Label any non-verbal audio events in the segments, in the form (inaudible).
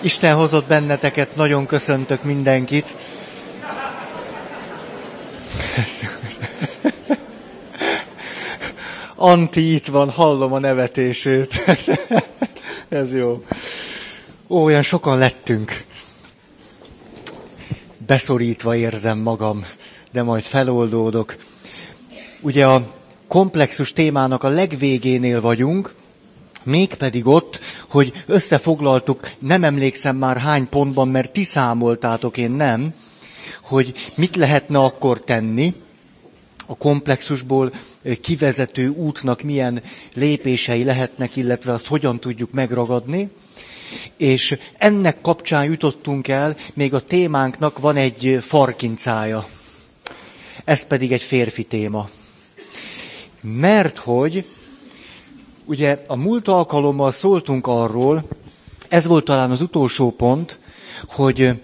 Isten hozott benneteket, nagyon köszöntök mindenkit. Anti itt van, hallom a nevetését. Ez jó. Ó, olyan sokan lettünk. Beszorítva érzem magam, de majd feloldódok. Ugye a komplexus témának a legvégénél vagyunk, mégpedig ott, hogy összefoglaltuk, nem emlékszem már hány pontban, mert ti számoltátok, én nem, hogy mit lehetne akkor tenni, a komplexusból kivezető útnak milyen lépései lehetnek, illetve azt hogyan tudjuk megragadni. És ennek kapcsán jutottunk el, még a témánknak van egy farkincája. Ez pedig egy férfi téma. Mert hogy ugye a múlt alkalommal szóltunk arról, ez volt talán az utolsó pont, hogy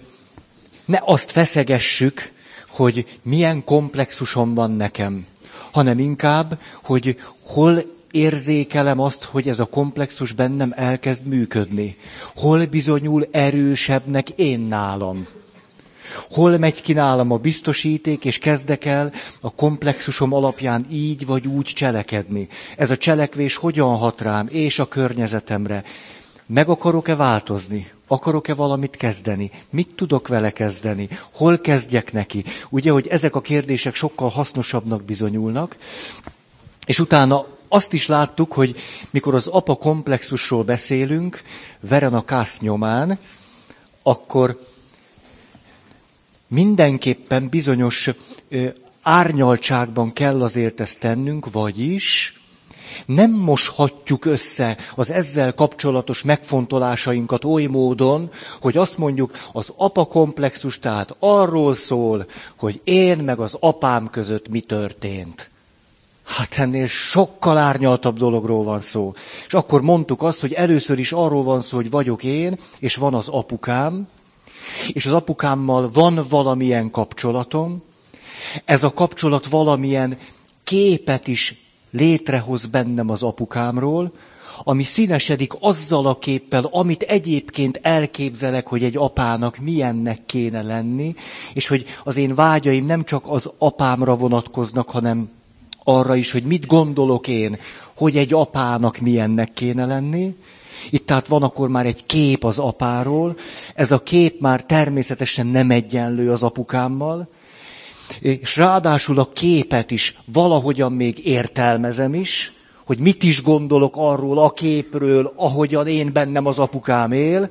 ne azt feszegessük, hogy milyen komplexusom van nekem, hanem inkább, hogy hol érzékelem azt, hogy ez a komplexus bennem elkezd működni. Hol bizonyul erősebbnek én nálam. Hol megy ki nálam a biztosíték, és kezdek el a komplexusom alapján így vagy úgy cselekedni. Ez a cselekvés hogyan hat rám, és a környezetemre. Meg akarok-e változni? Akarok-e valamit kezdeni? Mit tudok vele kezdeni? Hol kezdjek neki? Ugye, hogy ezek a kérdések sokkal hasznosabbnak bizonyulnak, és utána azt is láttuk, hogy mikor az apa komplexusról beszélünk, Veren a Kász nyomán, akkor mindenképpen bizonyos árnyaltságban kell azért ezt tennünk, vagyis nem moshatjuk össze az ezzel kapcsolatos megfontolásainkat oly módon, hogy azt mondjuk, az apa komplexus tehát arról szól, hogy én meg az apám között mi történt. Hát ennél sokkal árnyaltabb dologról van szó. És akkor mondtuk azt, hogy először is arról van szó, hogy vagyok én, és van az apukám, és az apukámmal van valamilyen kapcsolatom, ez a kapcsolat valamilyen képet is létrehoz bennem az apukámról, ami színesedik azzal a képpel, amit egyébként elképzelek, hogy egy apának milyennek kéne lenni, és hogy az én vágyaim nem csak az apámra vonatkoznak, hanem arra is, hogy mit gondolok én, hogy egy apának milyennek kéne lenni. Itt tehát van akkor már egy kép az apáról, ez a kép már természetesen nem egyenlő az apukámmal, és ráadásul a képet is valahogyan még értelmezem is, hogy mit is gondolok arról a képről, ahogyan én bennem az apukám él,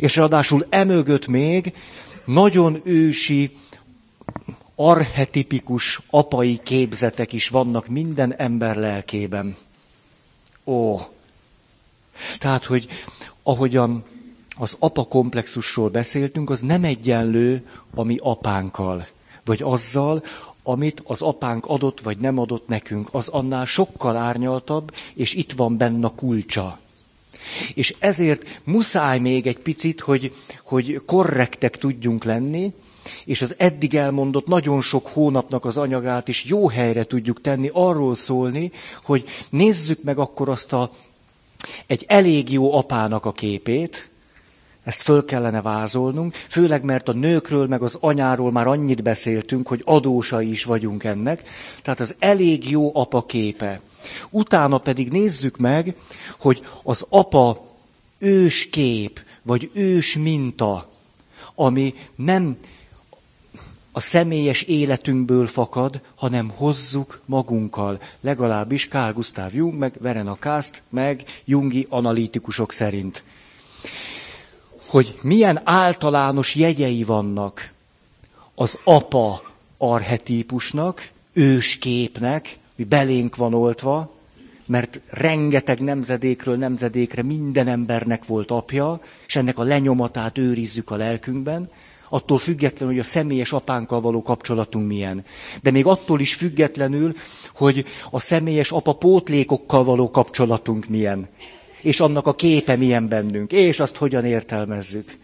és ráadásul emögött még nagyon ősi, arhetipikus apai képzetek is vannak minden ember lelkében. Ó! Tehát, hogy ahogyan az apa komplexusról beszéltünk, az nem egyenlő a mi apánkkal vagy azzal, amit az apánk adott vagy nem adott nekünk, az annál sokkal árnyaltabb, és itt van benne a kulcsa. És ezért muszáj még egy picit, hogy, hogy korrektek tudjunk lenni, és az eddig elmondott nagyon sok hónapnak az anyagát is jó helyre tudjuk tenni, arról szólni, hogy nézzük meg akkor azt a, egy elég jó apának a képét, ezt föl kellene vázolnunk, főleg mert a nőkről meg az anyáról már annyit beszéltünk, hogy adósai is vagyunk ennek. Tehát az elég jó apa képe. Utána pedig nézzük meg, hogy az apa őskép, vagy ős minta, ami nem a személyes életünkből fakad, hanem hozzuk magunkkal. Legalábbis Carl Gustav Jung, meg Verena Kast, meg Jungi analitikusok szerint hogy milyen általános jegyei vannak az apa arhetípusnak, ősképnek, mi belénk van oltva, mert rengeteg nemzedékről nemzedékre minden embernek volt apja, és ennek a lenyomatát őrizzük a lelkünkben, attól függetlenül, hogy a személyes apánkkal való kapcsolatunk milyen. De még attól is függetlenül, hogy a személyes apa pótlékokkal való kapcsolatunk milyen és annak a képe milyen bennünk, és azt hogyan értelmezzük.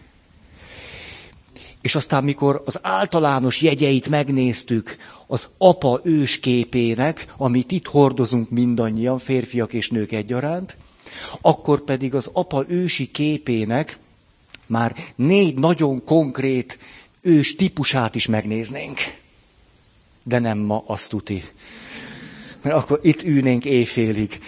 És aztán, mikor az általános jegyeit megnéztük az apa ősképének, amit itt hordozunk mindannyian, férfiak és nők egyaránt, akkor pedig az apa ősi képének Már négy nagyon konkrét ős típusát is megnéznénk. De nem ma, azt tuti. Mert akkor itt ülnénk éjfélig.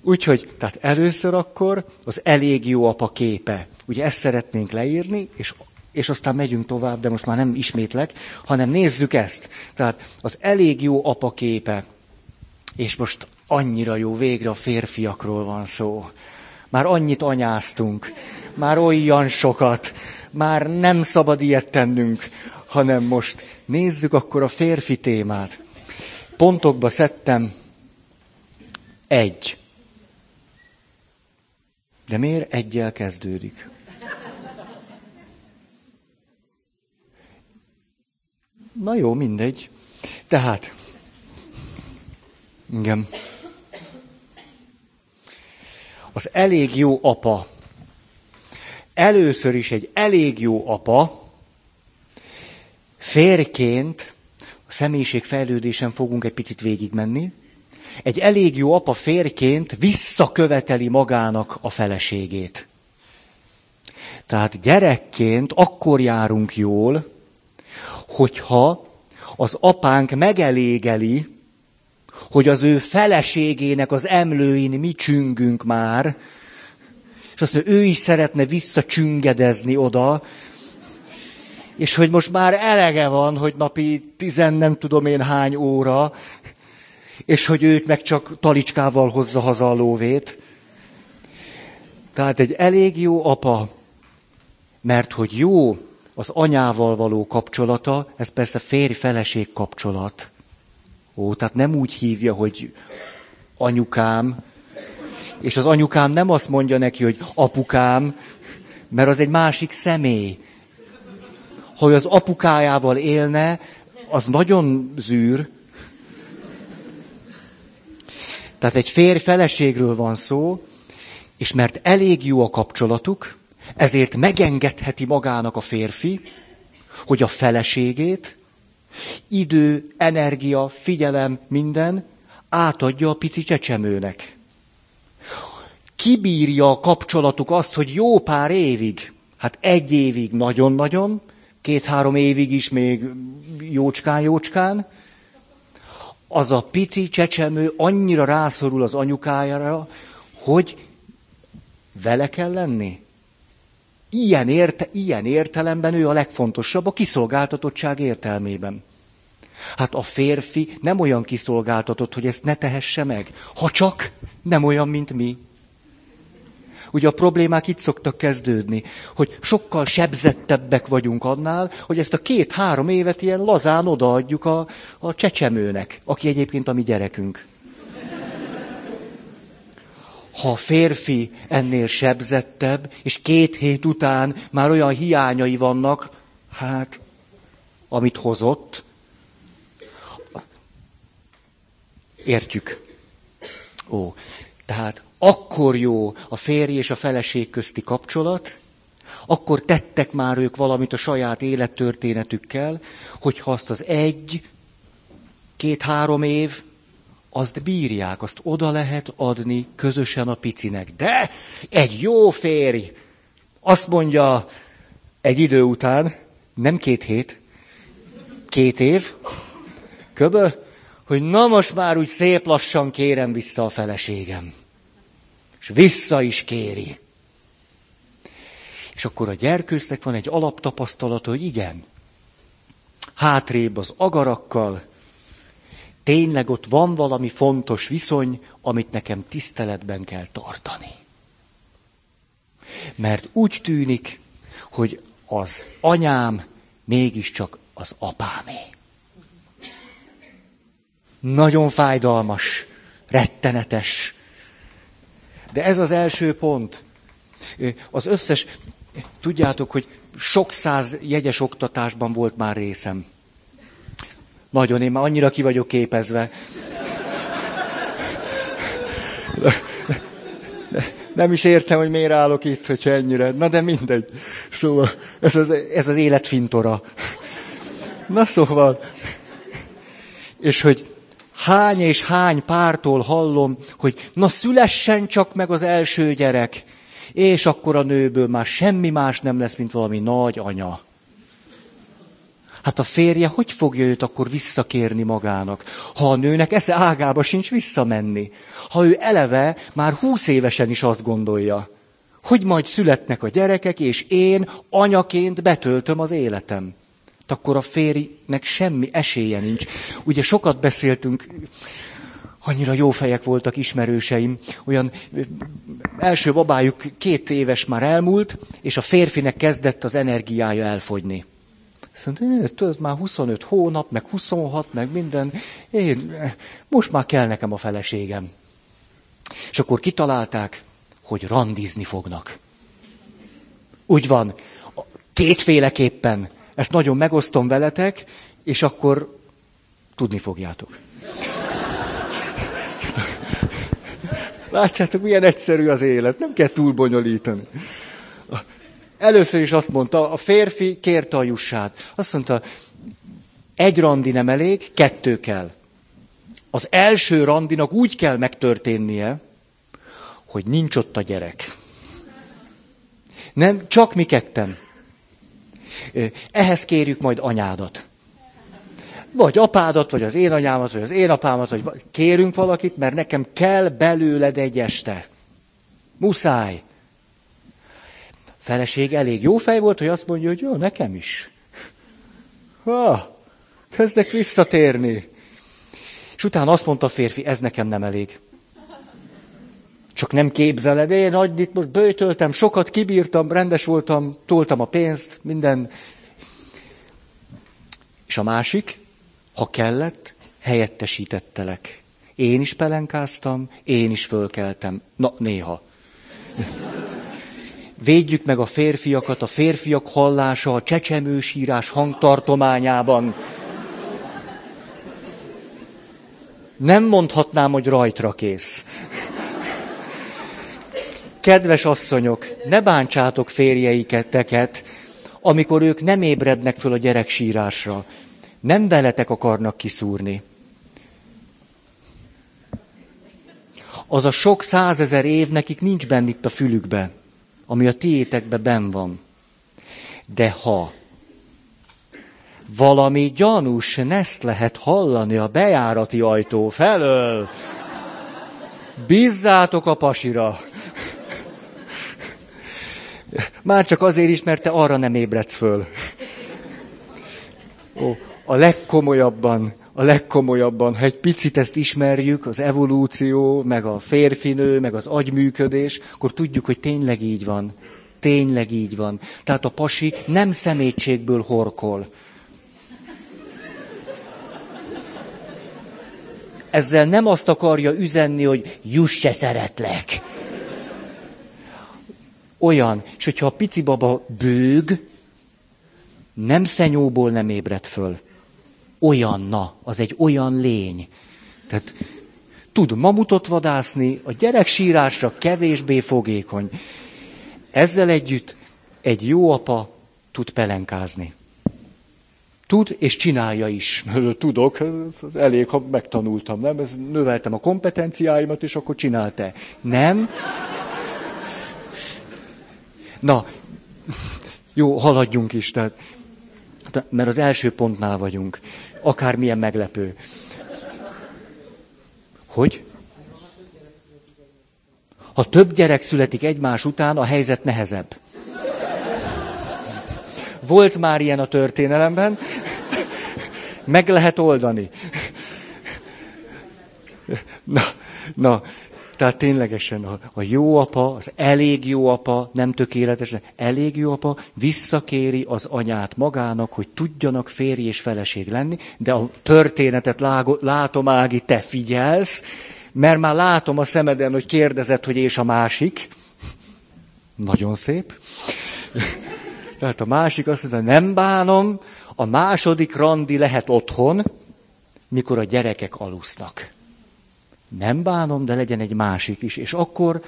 Úgyhogy, tehát először akkor az elég jó apa képe. Ugye ezt szeretnénk leírni, és, és aztán megyünk tovább, de most már nem ismétlek, hanem nézzük ezt. Tehát az elég jó apa képe. És most annyira jó, végre a férfiakról van szó. Már annyit anyáztunk, már olyan sokat, már nem szabad ilyet tennünk, hanem most nézzük akkor a férfi témát. Pontokba szedtem egy. De miért egyel kezdődik? Na jó, mindegy. Tehát, igen. Az elég jó apa. Először is egy elég jó apa, férként, a személyiség fejlődésen fogunk egy picit végigmenni, egy elég jó apa férként visszaköveteli magának a feleségét. Tehát gyerekként akkor járunk jól, hogyha az apánk megelégeli, hogy az ő feleségének az emlőin mi csüngünk már, azt mondja, ő is szeretne visszacsüngedezni oda, és hogy most már elege van, hogy napi tizen nem tudom én hány óra, és hogy őt meg csak talicskával hozza haza a lóvét. Tehát egy elég jó apa, mert hogy jó az anyával való kapcsolata, ez persze férj-feleség kapcsolat. Ó, tehát nem úgy hívja, hogy anyukám, és az anyukám nem azt mondja neki, hogy apukám, mert az egy másik személy. Ha az apukájával élne, az nagyon zűr, Tehát egy férj feleségről van szó, és mert elég jó a kapcsolatuk, ezért megengedheti magának a férfi, hogy a feleségét, idő, energia, figyelem, minden átadja a pici csecsemőnek. Kibírja a kapcsolatuk azt, hogy jó pár évig, hát egy évig nagyon-nagyon, két-három évig is még jócskán-jócskán, az a pici csecsemő annyira rászorul az anyukájára, hogy vele kell lenni. Ilyen, érte, ilyen értelemben ő a legfontosabb, a kiszolgáltatottság értelmében. Hát a férfi nem olyan kiszolgáltatott, hogy ezt ne tehesse meg, ha csak nem olyan, mint mi. Ugye a problémák itt szoktak kezdődni, hogy sokkal sebzettebbek vagyunk annál, hogy ezt a két-három évet ilyen lazán odaadjuk a, a csecsemőnek, aki egyébként a mi gyerekünk. Ha a férfi ennél sebzettebb, és két hét után már olyan hiányai vannak, hát, amit hozott, értjük. Ó, tehát akkor jó a férj és a feleség közti kapcsolat, akkor tettek már ők valamit a saját élettörténetükkel, hogyha azt az egy, két-három év, azt bírják, azt oda lehet adni közösen a picinek. De egy jó férj azt mondja egy idő után, nem két hét, két év, köbö, hogy na most már úgy szép lassan kérem vissza a feleségem és vissza is kéri. És akkor a gyerkősznek van egy alaptapasztalata, hogy igen, hátrébb az agarakkal, tényleg ott van valami fontos viszony, amit nekem tiszteletben kell tartani. Mert úgy tűnik, hogy az anyám mégiscsak az apámé. Nagyon fájdalmas, rettenetes, de ez az első pont. Az összes, tudjátok, hogy sok száz jegyes oktatásban volt már részem. Nagyon, én már annyira ki vagyok képezve. Nem is értem, hogy miért állok itt, hogyha ennyire. Na de mindegy. Szóval ez az, ez az életfintora. Na szóval. És hogy hány és hány pártól hallom, hogy na szülessen csak meg az első gyerek, És akkor a nőből már semmi más nem lesz, mint valami nagy anya. Hát a férje hogy fogja őt akkor visszakérni magának, ha a nőnek esze ágába sincs visszamenni? Ha ő eleve már húsz évesen is azt gondolja, hogy majd születnek a gyerekek, és én anyaként betöltöm az életem. Akkor a férjnek semmi esélye nincs. Ugye sokat beszéltünk, annyira jó fejek voltak ismerőseim, olyan első babájuk két éves már elmúlt, és a férfinek kezdett az energiája elfogyni. Azt mondta, ez már 25 hónap, meg 26, meg minden. Én, most már kell nekem a feleségem. És akkor kitalálták, hogy randizni fognak. Úgy van, kétféleképpen. Ezt nagyon megosztom veletek, és akkor tudni fogjátok. Látjátok, milyen egyszerű az élet, nem kell túl bonyolítani. Először is azt mondta, a férfi kérte a jussát. Azt mondta, egy randi nem elég, kettő kell. Az első randinak úgy kell megtörténnie, hogy nincs ott a gyerek. Nem, csak mi ketten. Ehhez kérjük majd anyádat. Vagy apádat, vagy az én anyámat, vagy az én apámat, vagy kérünk valakit, mert nekem kell belőled egy este. Muszáj. Feleség elég jó fej volt, hogy azt mondja, hogy jó, nekem is. Ha, kezdek visszatérni. És utána azt mondta a férfi, ez nekem nem elég. Csak nem képzeled, én itt most bőtöltem, sokat kibírtam, rendes voltam, toltam a pénzt, minden. És a másik, ha kellett, helyettesítettelek. Én is pelenkáztam, én is fölkeltem. Na, néha. (laughs) Védjük meg a férfiakat, a férfiak hallása a csecsemősírás hangtartományában. Nem mondhatnám, hogy rajtra kész. Kedves asszonyok, ne bántsátok férjeiketeket, amikor ők nem ébrednek föl a gyereksírásra. Nem veletek akarnak kiszúrni. Az a sok százezer év nekik nincs benne itt a fülükbe, ami a tiétekbe ben van. De ha valami gyanús neszt lehet hallani a bejárati ajtó felől, bízzátok a pasira. Már csak azért is, mert te arra nem ébredsz föl. Ó, a legkomolyabban, a legkomolyabban, ha egy picit ezt ismerjük, az evolúció, meg a férfinő, meg az agyműködés, akkor tudjuk, hogy tényleg így van. Tényleg így van. Tehát a pasi nem szemétségből horkol. Ezzel nem azt akarja üzenni, hogy juss se szeretlek olyan, és hogyha a pici baba bőg, nem szenyóból nem ébred föl. Olyan, na, az egy olyan lény. Tehát tud mamutot vadászni, a gyerek sírásra kevésbé fogékony. Ezzel együtt egy jó apa tud pelenkázni. Tud, és csinálja is. (laughs) Tudok, elég, ha megtanultam, nem? Ez növeltem a kompetenciáimat, és akkor csinálta. Nem? Na, (laughs) jó, haladjunk is, tehát, mert az első pontnál vagyunk. Akármilyen meglepő. Hogy? Ha több gyerek születik egymás után, a helyzet nehezebb. Volt már ilyen a történelemben, meg lehet oldani. Na, na, tehát ténylegesen a, a jó apa, az elég jó apa, nem tökéletesen, elég jó apa visszakéri az anyát magának, hogy tudjanak férj és feleség lenni, de a történetet lágo, látom, Ági, te figyelsz, mert már látom a szemeden, hogy kérdezed, hogy és a másik. Nagyon szép. (laughs) Tehát a másik azt mondja, nem bánom, a második randi lehet otthon, mikor a gyerekek alusznak. Nem bánom, de legyen egy másik is. És akkor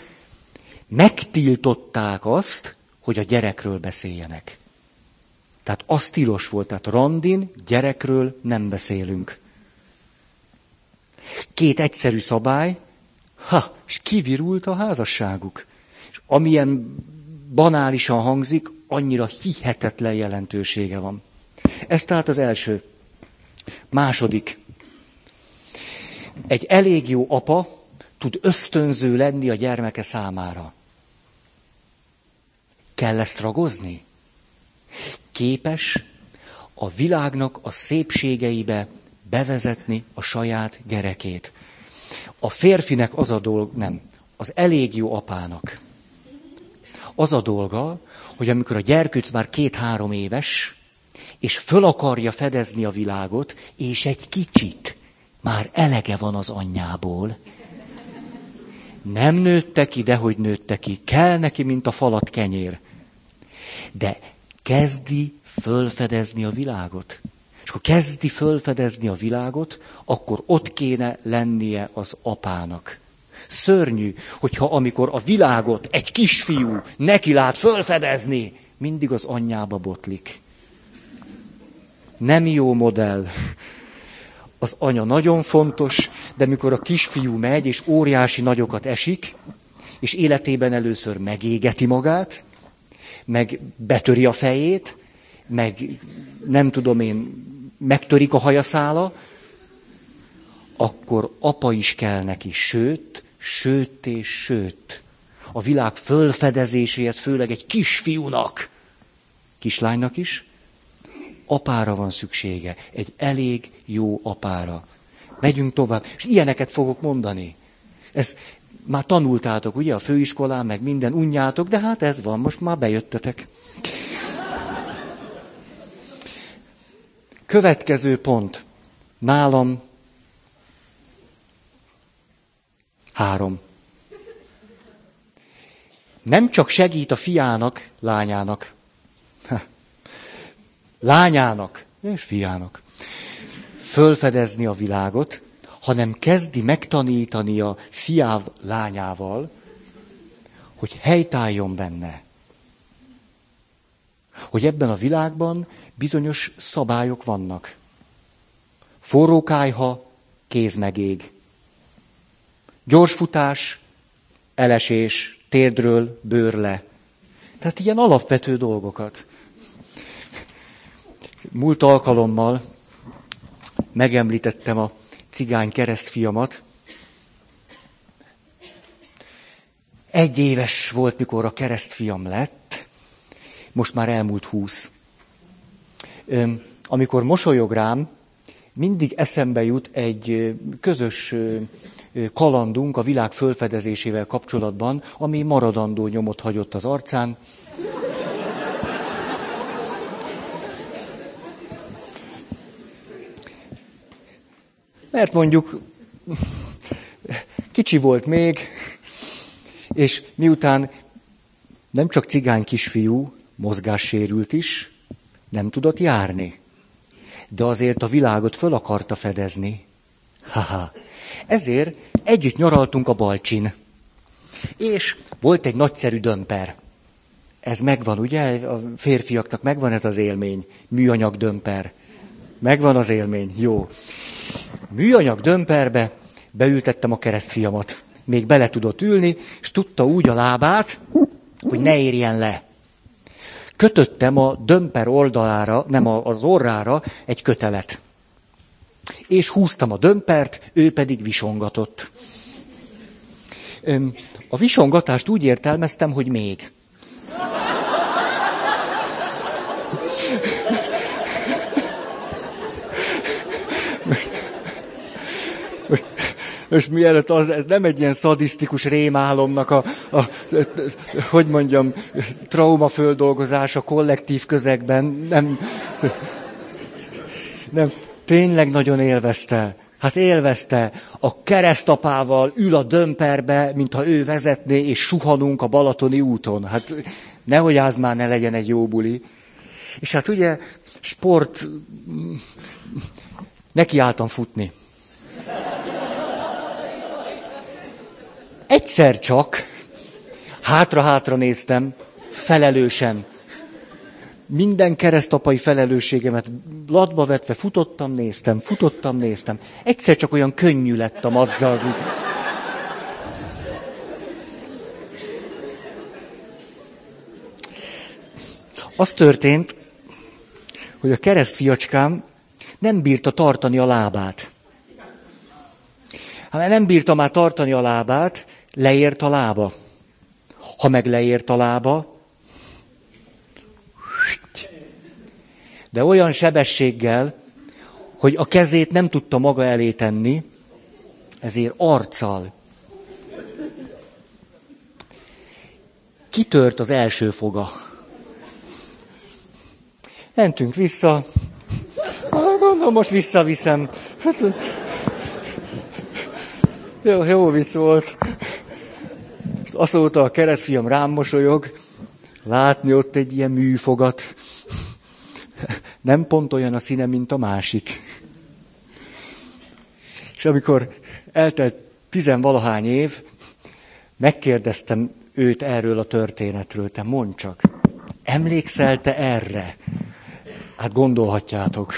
megtiltották azt, hogy a gyerekről beszéljenek. Tehát az tilos volt, tehát randin gyerekről nem beszélünk. Két egyszerű szabály, ha, és kivirult a házasságuk. És amilyen banálisan hangzik, annyira hihetetlen jelentősége van. Ez tehát az első. Második. Egy elég jó apa tud ösztönző lenni a gyermeke számára. Kell ezt ragozni? Képes a világnak a szépségeibe bevezetni a saját gyerekét. A férfinek az a dolg, nem, az elég jó apának. Az a dolga, hogy amikor a gyerkőc már két-három éves, és föl akarja fedezni a világot, és egy kicsit már elege van az anyjából. Nem nőtte ki, de hogy nőtte ki. Kell neki, mint a falat kenyér. De kezdi fölfedezni a világot. És akkor kezdi fölfedezni a világot, akkor ott kéne lennie az apának. Szörnyű, hogyha amikor a világot egy kisfiú neki lát fölfedezni, mindig az anyjába botlik. Nem jó modell. Az anya nagyon fontos, de mikor a kisfiú megy, és óriási nagyokat esik, és életében először megégeti magát, meg betöri a fejét, meg nem tudom én, megtörik a hajaszála, akkor apa is kell neki, sőt, sőt és sőt. A világ fölfedezéséhez főleg egy kisfiúnak, kislánynak is, apára van szüksége, egy elég jó apára. Megyünk tovább, és ilyeneket fogok mondani. Ez már tanultátok, ugye, a főiskolán, meg minden unjátok, de hát ez van, most már bejöttetek. Következő pont. Nálam három. Nem csak segít a fiának, lányának, lányának és fiának fölfedezni a világot, hanem kezdi megtanítani a fiáv lányával, hogy helytálljon benne. Hogy ebben a világban bizonyos szabályok vannak. Forró kájha, kéz megég. Gyors futás, elesés, térdről, bőrle. Tehát ilyen alapvető dolgokat. Múlt alkalommal megemlítettem a cigány keresztfiamat. Egy éves volt, mikor a keresztfiam lett, most már elmúlt húsz. Amikor mosolyog rám, mindig eszembe jut egy közös kalandunk a világ fölfedezésével kapcsolatban, ami maradandó nyomot hagyott az arcán. Mert mondjuk kicsi volt még, és miután nem csak cigány kisfiú, mozgássérült is, nem tudott járni. De azért a világot föl akarta fedezni. Haha. Ezért együtt nyaraltunk a Balcsin. És volt egy nagyszerű dömper. Ez megvan, ugye? A férfiaknak megvan ez az élmény. Műanyag dömper. Megvan az élmény. Jó. Műanyag dömperbe beültettem a keresztfiamat. Még bele tudott ülni, és tudta úgy a lábát, hogy ne érjen le. Kötöttem a dömper oldalára, nem az orrára egy kötelet. És húztam a dömpert, ő pedig visongatott. A visongatást úgy értelmeztem, hogy még. Most mielőtt az, ez nem egy ilyen szadisztikus rémálomnak a, a, a hogy mondjam, traumaföldolgozása kollektív közegben, nem, nem, tényleg nagyon élvezte. Hát élvezte. A keresztapával ül a dömperbe, mintha ő vezetné, és suhanunk a Balatoni úton. Hát nehogy az már ne legyen egy jó buli. És hát ugye sport, nekiálltam futni. Egyszer csak hátra-hátra néztem, felelősen. Minden keresztapai felelősségemet latba vetve futottam, néztem, futottam, néztem. Egyszer csak olyan könnyű lett a madzag. Az történt, hogy a keresztfiacskám nem bírta tartani a lábát. Ha nem bírta már tartani a lábát, leért a lába. Ha meg leért a lába, de olyan sebességgel, hogy a kezét nem tudta maga elé tenni, ezért arccal. Kitört az első foga. Mentünk vissza. Gondolom, most visszaviszem. Hát, jó, jó vicc volt. Azóta a keresztfiam rám mosolyog, látni ott egy ilyen műfogat. Nem pont olyan a színe, mint a másik. És amikor eltelt tizenvalahány év, megkérdeztem őt erről a történetről. Te mondd csak, emlékszel te erre? Hát gondolhatjátok.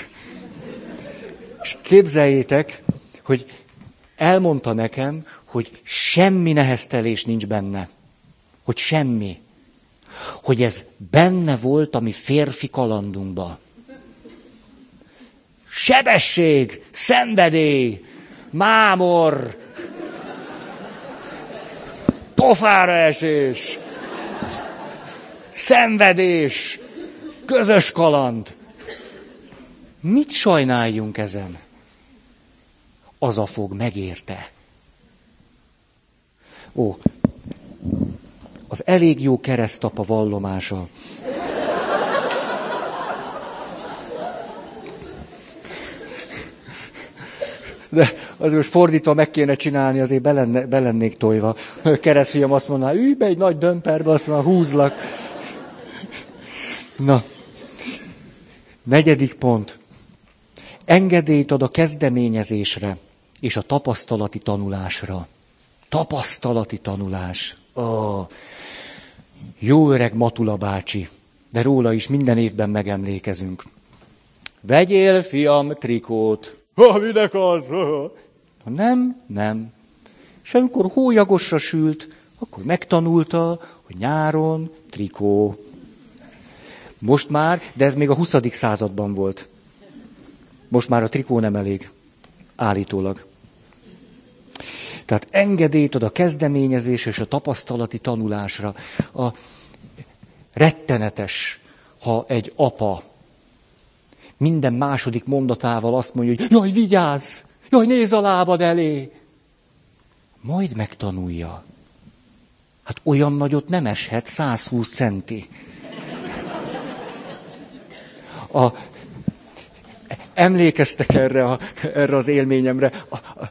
És képzeljétek, hogy elmondta nekem, hogy semmi neheztelés nincs benne. Hogy semmi. Hogy ez benne volt a mi férfi kalandunkba. Sebesség, szenvedély, mámor, pofára esés, szenvedés, közös kaland. Mit sajnáljunk ezen? Az a fog megérte. Ó, az elég jó keresztapa vallomása. De az most fordítva meg kéne csinálni, azért belenne, belennék tojva. Keresztfiam azt mondaná, ülj be egy nagy dömperbe, azt mondja, húzlak. Na, negyedik pont. Engedélyt ad a kezdeményezésre és a tapasztalati tanulásra. Tapasztalati tanulás. Oh. Jó öreg Matula bácsi, de róla is minden évben megemlékezünk. Vegyél, fiam, trikót. Ha, minek az? Ha nem, nem. És amikor hólyagosra sült, akkor megtanulta, hogy nyáron trikó. Most már, de ez még a 20. században volt. Most már a trikó nem elég. Állítólag. Tehát engedélyt ad a kezdeményezés és a tapasztalati tanulásra. A rettenetes, ha egy apa minden második mondatával azt mondja, hogy jaj, vigyázz, jaj, nézz a lábad elé. Majd megtanulja. Hát olyan nagyot nem eshet, 120 centi. A, emlékeztek erre, a, erre az élményemre. A, a,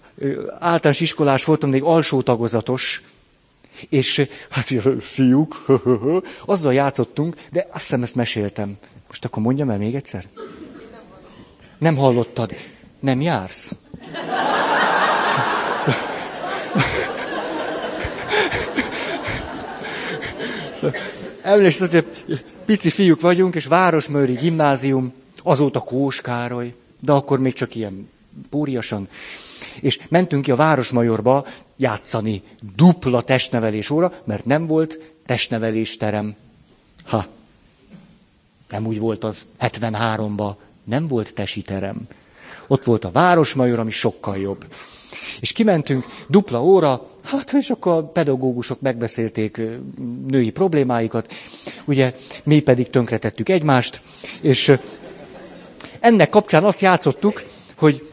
általános iskolás voltam, még alsó tagozatos, és hát fiúk, (laughs) azzal játszottunk, de azt hiszem ezt meséltem. Most akkor mondjam el még egyszer? Nem hallottad. Nem jársz. Szóval, emlékszem, hogy pici fiúk vagyunk, és Városmőri gimnázium, azóta Kós Károly, de akkor még csak ilyen púriasan. És mentünk ki a Városmajorba játszani dupla testnevelés óra, mert nem volt testnevelés terem. Ha, nem úgy volt az 73-ba, nem volt tesi terem. Ott volt a Városmajor, ami sokkal jobb. És kimentünk, dupla óra, hát és akkor a pedagógusok megbeszélték női problémáikat, ugye mi pedig tönkretettük egymást, és ennek kapcsán azt játszottuk, hogy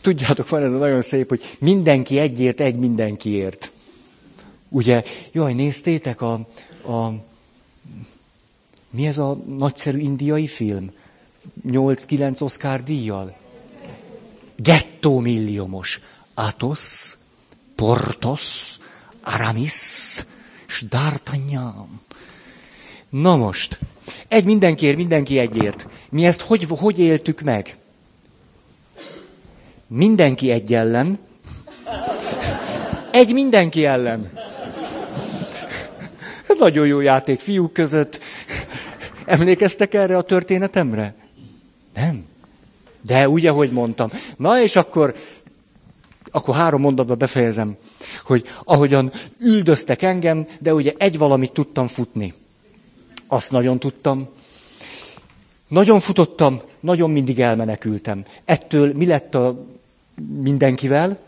tudjátok, van ez a nagyon szép, hogy mindenki egyért, egy mindenkiért. Ugye, jaj, néztétek a, a mi ez a nagyszerű indiai film? 8-9 Oscar díjjal? Gettó milliómos. Athos, Portos, Aramis, és D'Artagnan. Na most, egy mindenkiért, mindenki egyért. Mi ezt hogy, hogy éltük meg? Mindenki egy ellen. Egy mindenki ellen. Nagyon jó játék fiúk között. Emlékeztek erre a történetemre? Nem. De úgy, ahogy mondtam. Na és akkor, akkor három mondatba befejezem, hogy ahogyan üldöztek engem, de ugye egy valamit tudtam futni. Azt nagyon tudtam. Nagyon futottam, nagyon mindig elmenekültem. Ettől mi lett a mindenkivel?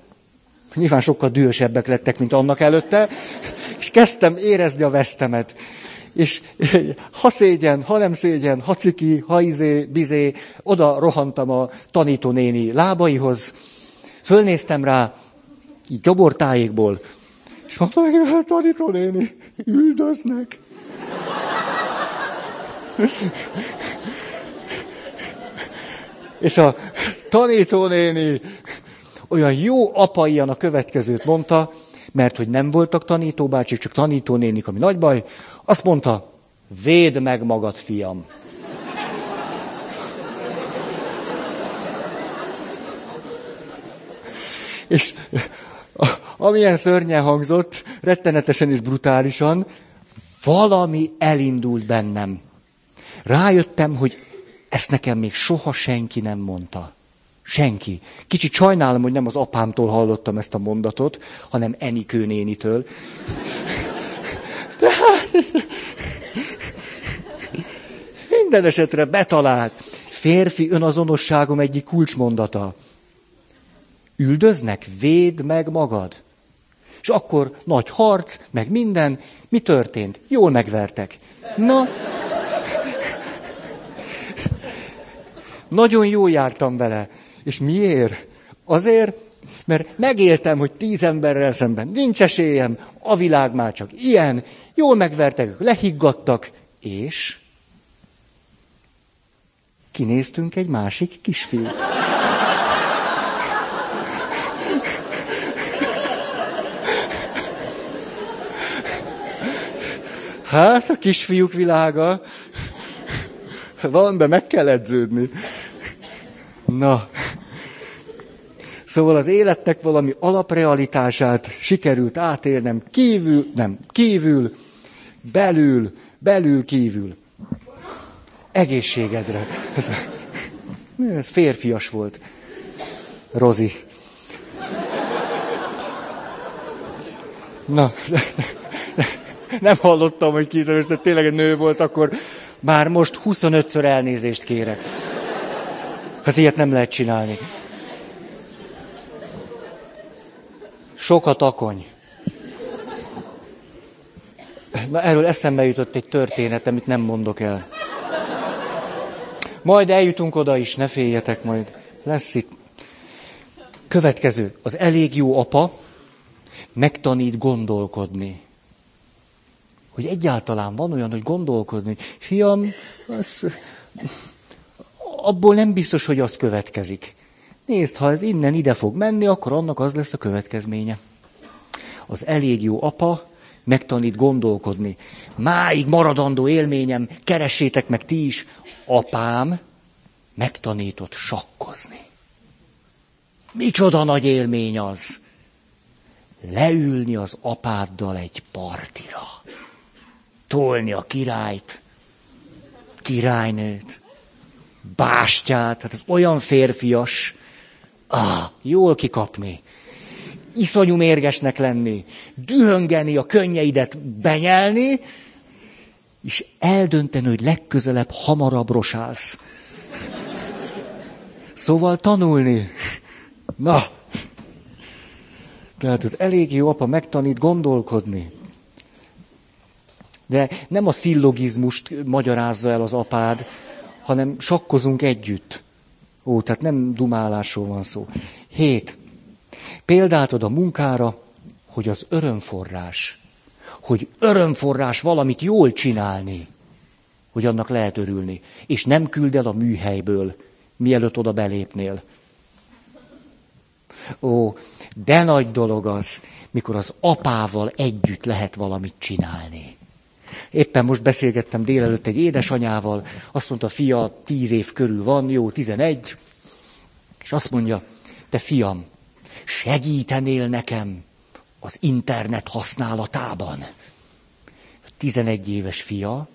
Nyilván sokkal dühösebbek lettek, mint annak előtte, és kezdtem érezni a vesztemet. És ha szégyen, ha nem szégyen, ha ciki, ha izé, bizé, oda rohantam a tanítónéni lábaihoz, fölnéztem rá, így gyobortájékból, és mondtam, hogy tanítónéni, üldöznek. És a tanítónéni olyan jó apaian a következőt mondta, mert hogy nem voltak tanítóbácsik, csak tanítónénik, ami nagy baj, azt mondta, védd meg magad, fiam. És amilyen szörnyen hangzott, rettenetesen és brutálisan, valami elindult bennem. Rájöttem, hogy ezt nekem még soha senki nem mondta. Senki. Kicsit sajnálom, hogy nem az apámtól hallottam ezt a mondatot, hanem Enikő nénitől. De hát, minden esetre betalált. Férfi önazonosságom egyik kulcsmondata. Üldöznek, véd meg magad. És akkor nagy harc, meg minden. Mi történt? Jól megvertek. Na, nagyon jól jártam vele. És miért? Azért, mert megéltem, hogy tíz emberrel szemben nincs esélyem, a világ már csak ilyen, jól megvertek, lehiggadtak, és kinéztünk egy másik kisfiút. Hát, a kisfiúk világa. Valamiben meg kell edződni. Na, Szóval az életnek valami alaprealitását sikerült átélnem kívül, nem, kívül, belül, belül, kívül. Egészségedre. Ez, ez férfias volt. Rozi. Na, nem hallottam, hogy kízemes, de tényleg egy nő volt, akkor már most 25-ször elnézést kérek. Hát ilyet nem lehet csinálni. Sok a takony. Na, erről eszembe jutott egy történet, amit nem mondok el. Majd eljutunk oda is, ne féljetek, majd lesz itt. Következő. Az elég jó apa megtanít gondolkodni. Hogy egyáltalán van olyan, hogy gondolkodni. Fiam, az, abból nem biztos, hogy az következik. Nézd, ha ez innen ide fog menni, akkor annak az lesz a következménye. Az elég jó apa megtanít gondolkodni. Máig maradandó élményem, keressétek meg ti is, apám megtanított sakkozni. Micsoda nagy élmény az! Leülni az apáddal egy partira. Tolni a királyt, királynőt, bástyát, hát ez olyan férfias, Ah, jól kikapni. Iszonyú mérgesnek lenni. Dühöngeni, a könnyeidet benyelni, és eldönteni, hogy legközelebb hamarabb rosálsz. Szóval tanulni. Na, tehát az elég jó apa megtanít gondolkodni. De nem a szillogizmust magyarázza el az apád, hanem sakkozunk együtt. Ó, tehát nem dumálásról van szó. Hét. Példát ad a munkára, hogy az örömforrás, hogy örömforrás valamit jól csinálni, hogy annak lehet örülni, és nem küld el a műhelyből, mielőtt oda belépnél. Ó, de nagy dolog az, mikor az apával együtt lehet valamit csinálni. Éppen most beszélgettem délelőtt egy édesanyával, azt mondta, fia tíz év körül van, jó, tizenegy, és azt mondja, te fiam, segítenél nekem az internet használatában. A tizenegy éves fia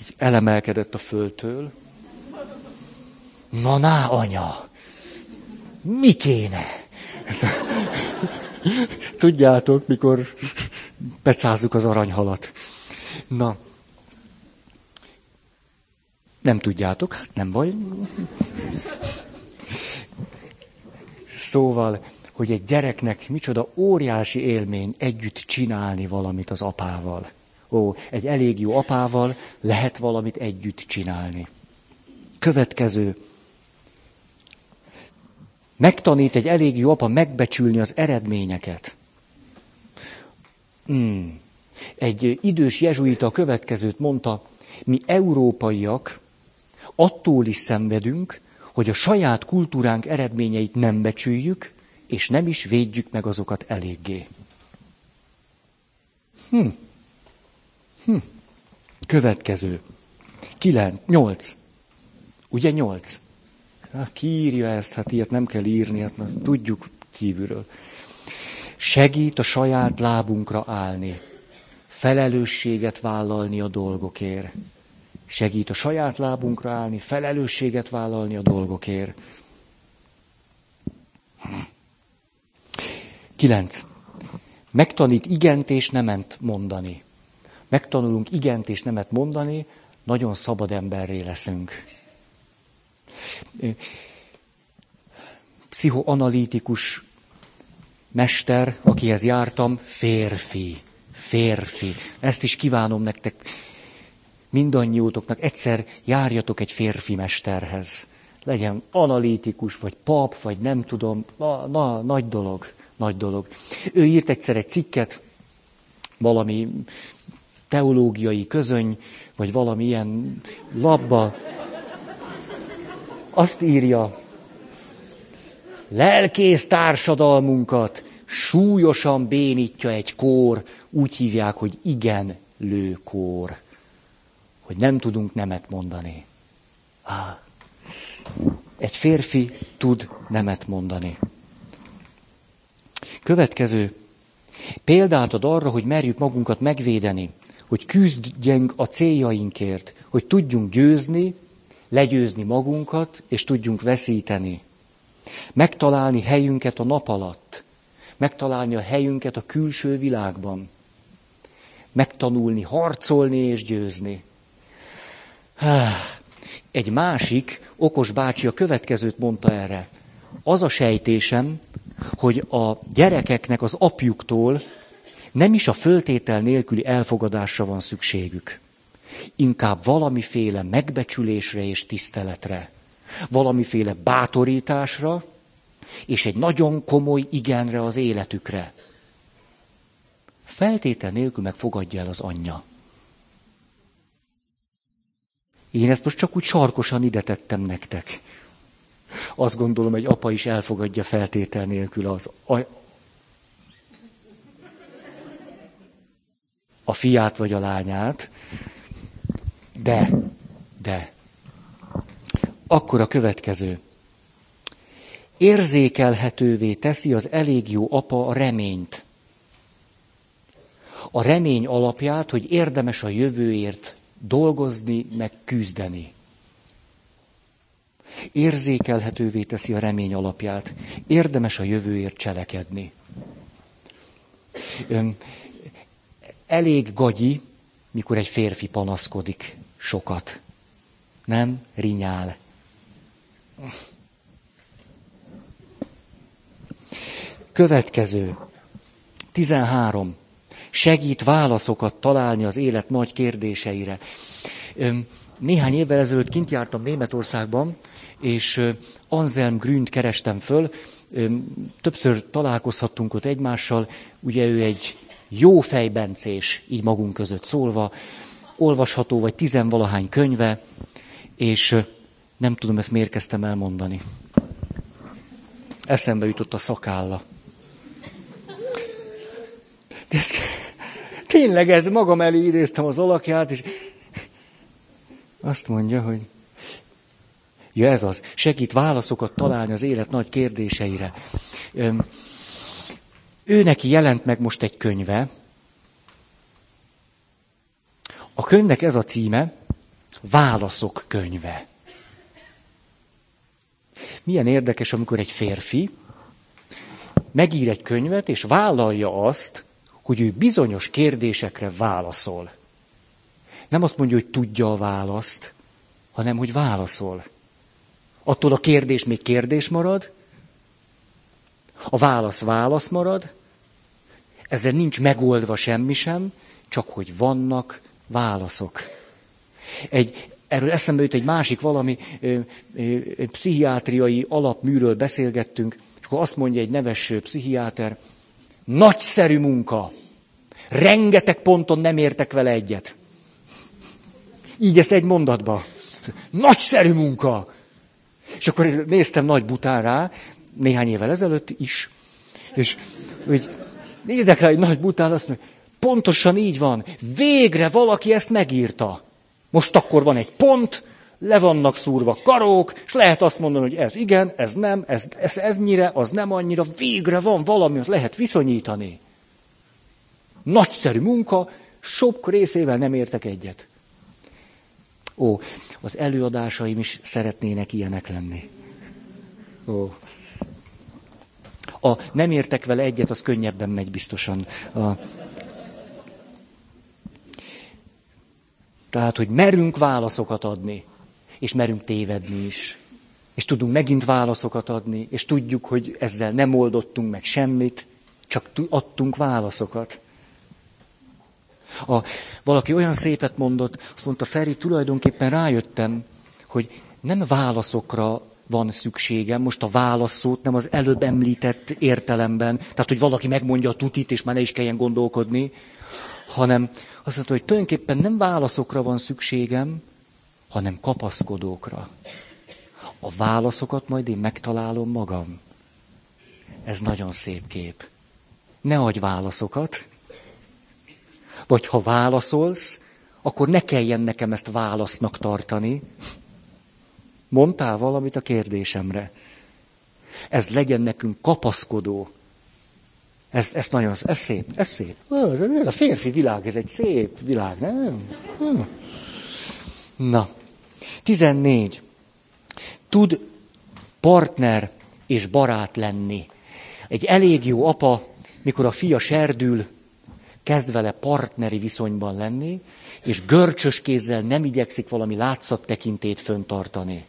így elemelkedett a földtől. Na, ná, anya, mi kéne? (laughs) Tudjátok, mikor pecázzuk az aranyhalat. Na, Nem tudjátok? Hát nem baj. Szóval, hogy egy gyereknek micsoda óriási élmény együtt csinálni valamit az apával. Ó, egy elég jó apával lehet valamit együtt csinálni. Következő. Megtanít egy elég jó apa megbecsülni az eredményeket. Hmm. Egy idős jezsuita következőt mondta, mi európaiak attól is szenvedünk, hogy a saját kultúránk eredményeit nem becsüljük, és nem is védjük meg azokat eléggé. Hm. Hm. Következő. Kilenc, nyolc. Ugye nyolc? Hát, ki írja ezt? Hát ilyet nem kell írni, hát tudjuk kívülről. Segít a saját lábunkra állni. Felelősséget vállalni a dolgokért. Segít a saját lábunkra állni, felelősséget vállalni a dolgokért. Kilenc. Megtanít igent és nemet mondani. Megtanulunk igent és nemet mondani, nagyon szabad emberré leszünk. Pszichoanalitikus mester, akihez jártam, férfi. Férfi. Ezt is kívánom nektek, mindannyiótoknak, egyszer járjatok egy férfi mesterhez. Legyen analitikus, vagy pap, vagy nem tudom, na, na, nagy dolog, nagy dolog. Ő írt egyszer egy cikket, valami teológiai közöny, vagy valami ilyen labba. Azt írja, lelkész társadalmunkat súlyosan bénítja egy kór, úgy hívják, hogy igen lőkór, hogy nem tudunk nemet mondani. Egy férfi tud nemet mondani. Következő. Példát ad arra, hogy merjük magunkat megvédeni, hogy küzdjünk a céljainkért, hogy tudjunk győzni, legyőzni magunkat, és tudjunk veszíteni. Megtalálni helyünket a nap alatt, megtalálni a helyünket a külső világban, megtanulni, harcolni és győzni. (sighs) Egy másik okos bácsi a következőt mondta erre. Az a sejtésem, hogy a gyerekeknek az apjuktól nem is a föltétel nélküli elfogadásra van szükségük. Inkább valamiféle megbecsülésre és tiszteletre, valamiféle bátorításra, és egy nagyon komoly igenre az életükre. Feltétel nélkül meg fogadja el az anyja. Én ezt most csak úgy sarkosan ide tettem nektek. Azt gondolom, egy apa is elfogadja feltétel nélkül az a, a fiát vagy a lányát, de, de, akkor a következő. Érzékelhetővé teszi az elég jó apa a reményt. A remény alapját, hogy érdemes a jövőért dolgozni, meg küzdeni. Érzékelhetővé teszi a remény alapját. Érdemes a jövőért cselekedni. Elég gagyi, mikor egy férfi panaszkodik sokat. Nem? Rinyál. Következő. 13 segít válaszokat találni az élet nagy kérdéseire. Néhány évvel ezelőtt kint jártam Németországban, és Anselm Grünt kerestem föl, többször találkozhattunk ott egymással, ugye ő egy jó fejbencés, így magunk között szólva, olvasható vagy tizenvalahány könyve, és nem tudom, ezt miért kezdtem elmondani. Eszembe jutott a szakálla. Ez, tényleg ez, magam elé idéztem az alakját, és azt mondja, hogy ja ez az, segít válaszokat találni az élet nagy kérdéseire. Ő neki jelent meg most egy könyve. A könyvnek ez a címe, Válaszok könyve. Milyen érdekes, amikor egy férfi megír egy könyvet, és vállalja azt, hogy ő bizonyos kérdésekre válaszol. Nem azt mondja, hogy tudja a választ, hanem hogy válaszol. Attól a kérdés még kérdés marad, a válasz válasz marad, ezzel nincs megoldva semmi sem, csak hogy vannak válaszok. Egy, erről eszembe jut egy másik valami, ö, ö, pszichiátriai alapműről beszélgettünk, és akkor azt mondja egy neves pszichiáter, nagyszerű munka, rengeteg ponton nem értek vele egyet. Így ezt egy mondatba. Nagyszerű munka! És akkor néztem nagy bután rá, néhány évvel ezelőtt is, és úgy nézek rá egy nagy bután, azt mondja, pontosan így van, végre valaki ezt megírta. Most akkor van egy pont, le vannak szúrva karók, és lehet azt mondani, hogy ez igen, ez nem, ez, ez, ez nyire, az nem annyira, végre van valami, azt lehet viszonyítani. Nagyszerű munka, sok részével nem értek egyet. Ó, az előadásaim is szeretnének ilyenek lenni. Ó. A nem értek vele egyet, az könnyebben megy biztosan. A... Tehát, hogy merünk válaszokat adni, és merünk tévedni is. És tudunk megint válaszokat adni, és tudjuk, hogy ezzel nem oldottunk meg semmit, csak adtunk válaszokat. A, valaki olyan szépet mondott, azt mondta, Feri, tulajdonképpen rájöttem, hogy nem válaszokra van szükségem, most a válaszót nem az előbb említett értelemben, tehát hogy valaki megmondja a tutit, és már ne is kelljen gondolkodni, hanem azt mondta, hogy tulajdonképpen nem válaszokra van szükségem, hanem kapaszkodókra. A válaszokat majd én megtalálom magam. Ez nagyon szép kép. Ne adj válaszokat, vagy ha válaszolsz, akkor ne kelljen nekem ezt válasznak tartani. Mondtál valamit a kérdésemre. Ez legyen nekünk kapaszkodó. Ez, ez nagyon, ez szép, ez szép. Ez a férfi világ, ez egy szép világ, nem? Hm. Na, 14. Tud partner és barát lenni. Egy elég jó apa, mikor a fia serdül, kezd vele partneri viszonyban lenni, és görcsös kézzel nem igyekszik valami látszattekintét föntartani.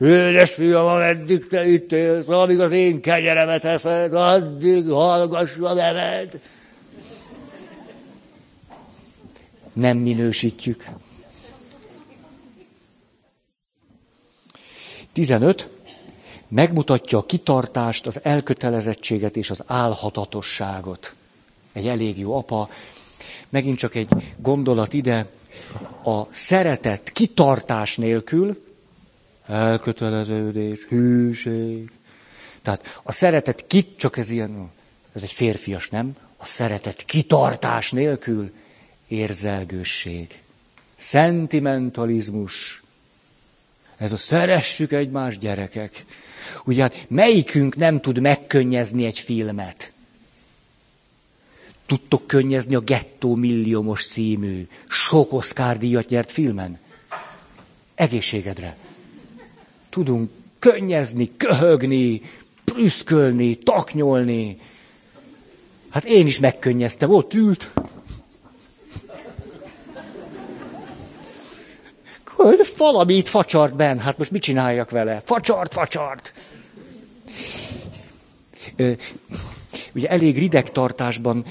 Édes fiam, ameddig te itt élsz, amíg az én kenyeremet eszed, addig hallgass a neved. Nem minősítjük. 15. Megmutatja a kitartást, az elkötelezettséget és az álhatatosságot egy elég jó apa. Megint csak egy gondolat ide, a szeretet kitartás nélkül, elköteleződés, hűség. Tehát a szeretet kit, csak ez ilyen, ez egy férfias, nem? A szeretet kitartás nélkül érzelgősség, szentimentalizmus. Ez a szeressük egymás gyerekek. Ugye hát melyikünk nem tud megkönnyezni egy filmet? Tudtok könnyezni a Gettó milliómos című, sok Oscar díjat nyert filmen? Egészségedre. Tudunk könnyezni, köhögni, prüszkölni, taknyolni. Hát én is megkönnyeztem, ott ült. Valamit facsart ben, hát most mit csináljak vele? Facsart, facsart. ugye elég rideg tartásban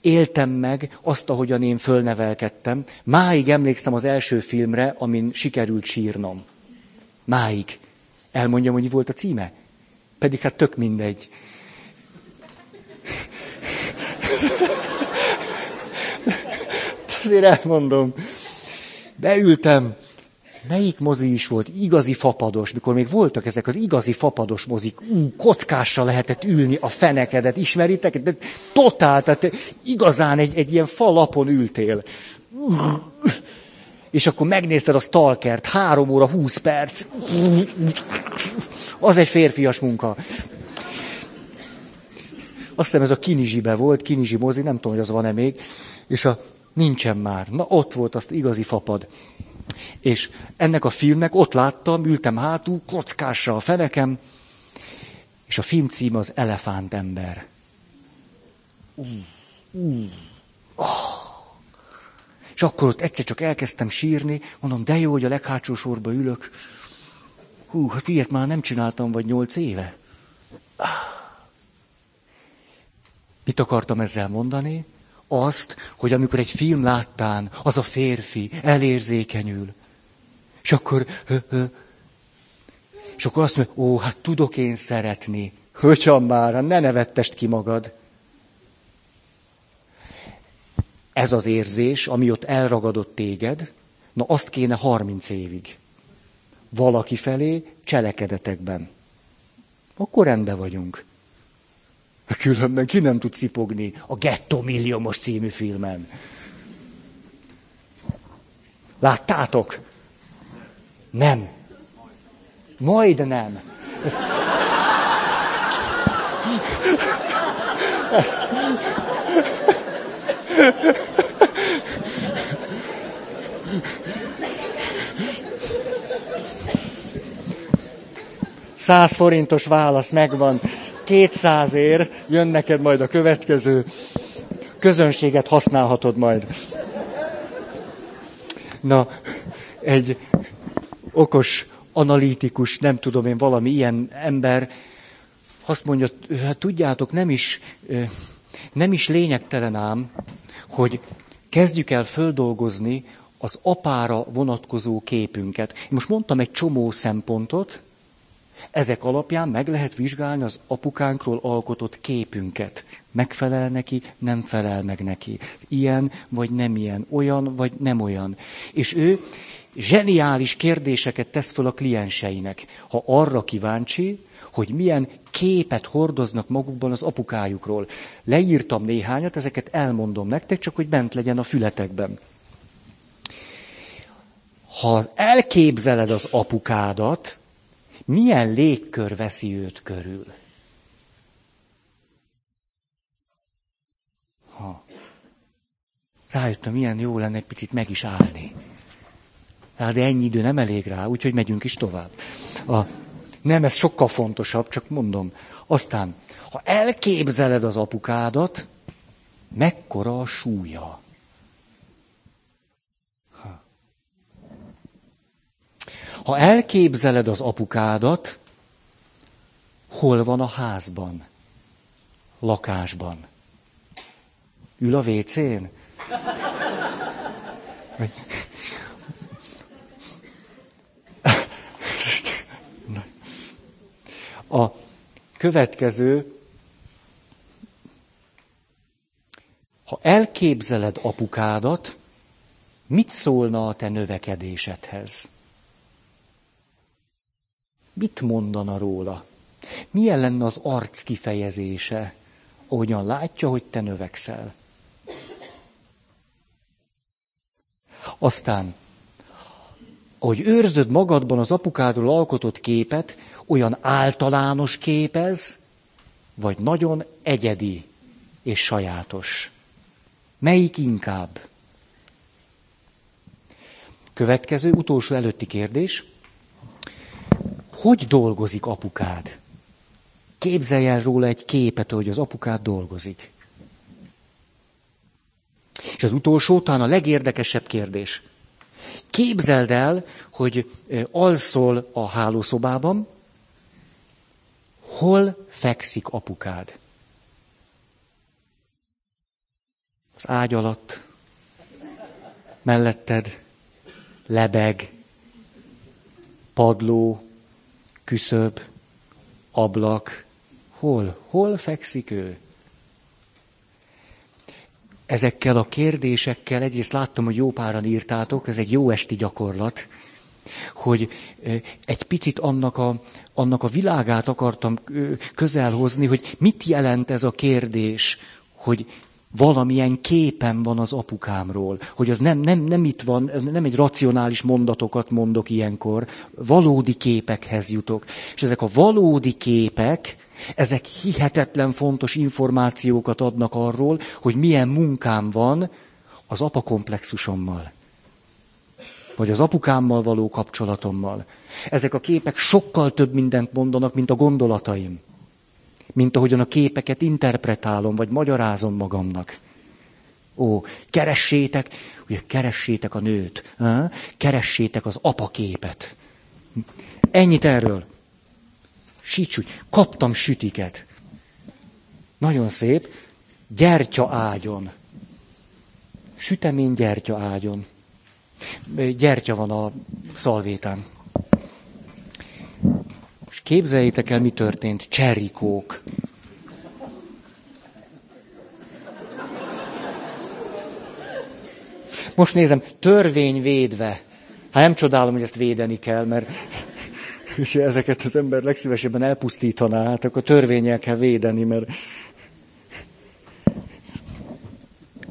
éltem meg azt, ahogyan én fölnevelkedtem. Máig emlékszem az első filmre, amin sikerült sírnom. Máig. Elmondjam, hogy volt a címe? Pedig hát tök mindegy. (laughs) Azért elmondom. Beültem, Melyik mozi is volt igazi fapados, mikor még voltak ezek az igazi fapados mozik, ú, kockással lehetett ülni a fenekedet, ismeritek? De totál, tehát igazán egy, egy ilyen falapon ültél. És akkor megnézted a stalkert, három óra, húsz perc. Az egy férfias munka. Azt hiszem ez a Kinizsibe volt, Kinizsi mozi, nem tudom, hogy az van-e még, és a nincsen már. Na ott volt azt igazi fapad. És ennek a filmnek ott láttam, ültem hátul, kockásra a fenekem, és a film címe az Elefánt ember. Uh, uh, oh. És akkor ott egyszer csak elkezdtem sírni, mondom, de jó, hogy a leghátsó sorba ülök. Hú, hát ilyet már nem csináltam, vagy nyolc éve. Mit akartam ezzel mondani? Azt, hogy amikor egy film láttán, az a férfi elérzékenyül, és akkor, és akkor azt mondja, ó, hát tudok én szeretni. Hogyan már, hát ne nevettest ki magad. Ez az érzés, ami ott elragadott téged, na azt kéne 30 évig. Valaki felé cselekedetekben. Akkor rendben vagyunk. Különben ki nem tud szipogni a Ghetto Milliomos című filmen. Láttátok? Nem. Majd nem. Ez... Száz forintos válasz megvan. Kétszáz ér, jön neked majd a következő. Közönséget használhatod majd. Na, egy okos, analitikus, nem tudom én, valami ilyen ember azt mondja, hát tudjátok, nem is, nem is lényegtelen ám, hogy kezdjük el földolgozni az apára vonatkozó képünket. Én most mondtam egy csomó szempontot, ezek alapján meg lehet vizsgálni az apukánkról alkotott képünket. Megfelel neki, nem felel meg neki. Ilyen vagy nem ilyen, olyan vagy nem olyan. És ő zseniális kérdéseket tesz föl a klienseinek. Ha arra kíváncsi, hogy milyen képet hordoznak magukban az apukájukról. Leírtam néhányat, ezeket elmondom nektek, csak hogy bent legyen a fületekben. Ha elképzeled az apukádat, milyen légkör veszi őt körül? Ha. Rájöttem, milyen jó lenne egy picit meg is állni. Hát, de ennyi idő nem elég rá, úgyhogy megyünk is tovább. A, nem, ez sokkal fontosabb, csak mondom. Aztán, ha elképzeled az apukádat, mekkora a súlya? Ha elképzeled az apukádat, hol van a házban? Lakásban. Ül a vécén? A következő, ha elképzeled apukádat, mit szólna a te növekedésedhez? Mit mondana róla? Milyen lenne az arc kifejezése, ahogyan látja, hogy te növekszel? Aztán, ahogy őrzöd magadban az apukádról alkotott képet, olyan általános képez, vagy nagyon egyedi és sajátos. Melyik inkább? Következő, utolsó előtti kérdés. Hogy dolgozik apukád? Képzelj el róla egy képet, hogy az apukád dolgozik. És az utolsó, talán a legérdekesebb kérdés. Képzeld el, hogy alszol a hálószobában, Hol fekszik apukád? Az ágy alatt, melletted, lebeg, padló, küszöb, ablak. Hol, hol fekszik ő? Ezekkel a kérdésekkel egyrészt láttam, hogy jó páran írtátok, ez egy jó esti gyakorlat, hogy egy picit annak a, annak a világát akartam közelhozni, hogy mit jelent ez a kérdés, hogy valamilyen képen van az apukámról, hogy az nem, nem, nem itt van, nem egy racionális mondatokat mondok ilyenkor, valódi képekhez jutok. És ezek a valódi képek, ezek hihetetlen fontos információkat adnak arról, hogy milyen munkám van az apakomplexusommal vagy az apukámmal való kapcsolatommal. Ezek a képek sokkal több mindent mondanak, mint a gondolataim. Mint ahogyan a képeket interpretálom, vagy magyarázom magamnak. Ó, keressétek, ugye keressétek a nőt, keressétek az apaképet. Ennyit erről. Sítsúgy. Kaptam sütiket. Nagyon szép. Gyertya ágyon. Sütemény gyertya ágyon. Gyertya van a szalvétán. Képzeljétek el, mi történt. Cserikók. Most nézem, törvény védve. Hát nem csodálom, hogy ezt védeni kell, mert (laughs) és ezeket az ember legszívesebben elpusztítaná, hát akkor törvényel kell védeni, mert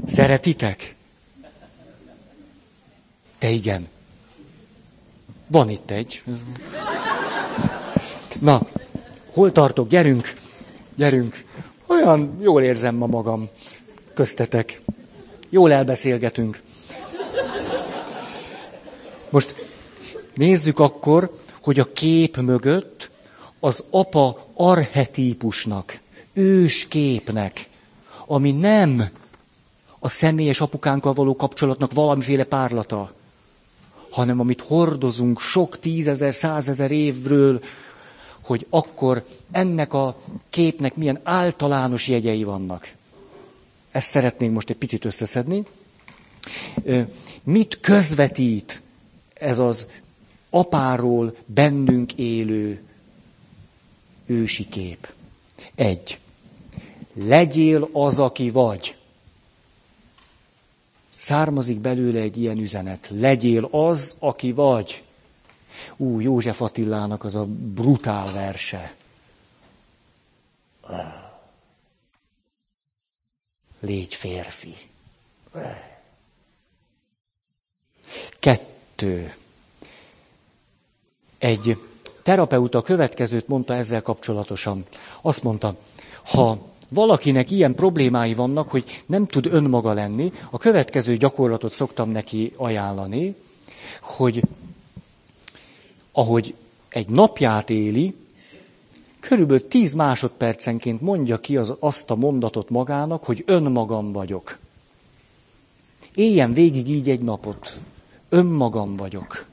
szeretitek? Te igen. Van itt egy. Na, hol tartok? Gyerünk, gyerünk. Olyan jól érzem ma magam köztetek. Jól elbeszélgetünk. Most nézzük akkor, hogy a kép mögött az apa arhetípusnak, ősképnek, ami nem a személyes apukánkkal való kapcsolatnak valamiféle párlata, hanem amit hordozunk sok tízezer, százezer évről, hogy akkor ennek a képnek milyen általános jegyei vannak. Ezt szeretnénk most egy picit összeszedni. Mit közvetít ez az apáról bennünk élő ősi kép. Egy. Legyél az, aki vagy. Származik belőle egy ilyen üzenet. Legyél az, aki vagy. Ú, József Attilának az a brutál verse. Légy férfi. Kettő. Egy terapeuta következőt mondta ezzel kapcsolatosan. Azt mondta, ha valakinek ilyen problémái vannak, hogy nem tud önmaga lenni, a következő gyakorlatot szoktam neki ajánlani, hogy ahogy egy napját éli, körülbelül 10 másodpercenként mondja ki az, azt a mondatot magának, hogy önmagam vagyok. Éljen végig így egy napot. Önmagam vagyok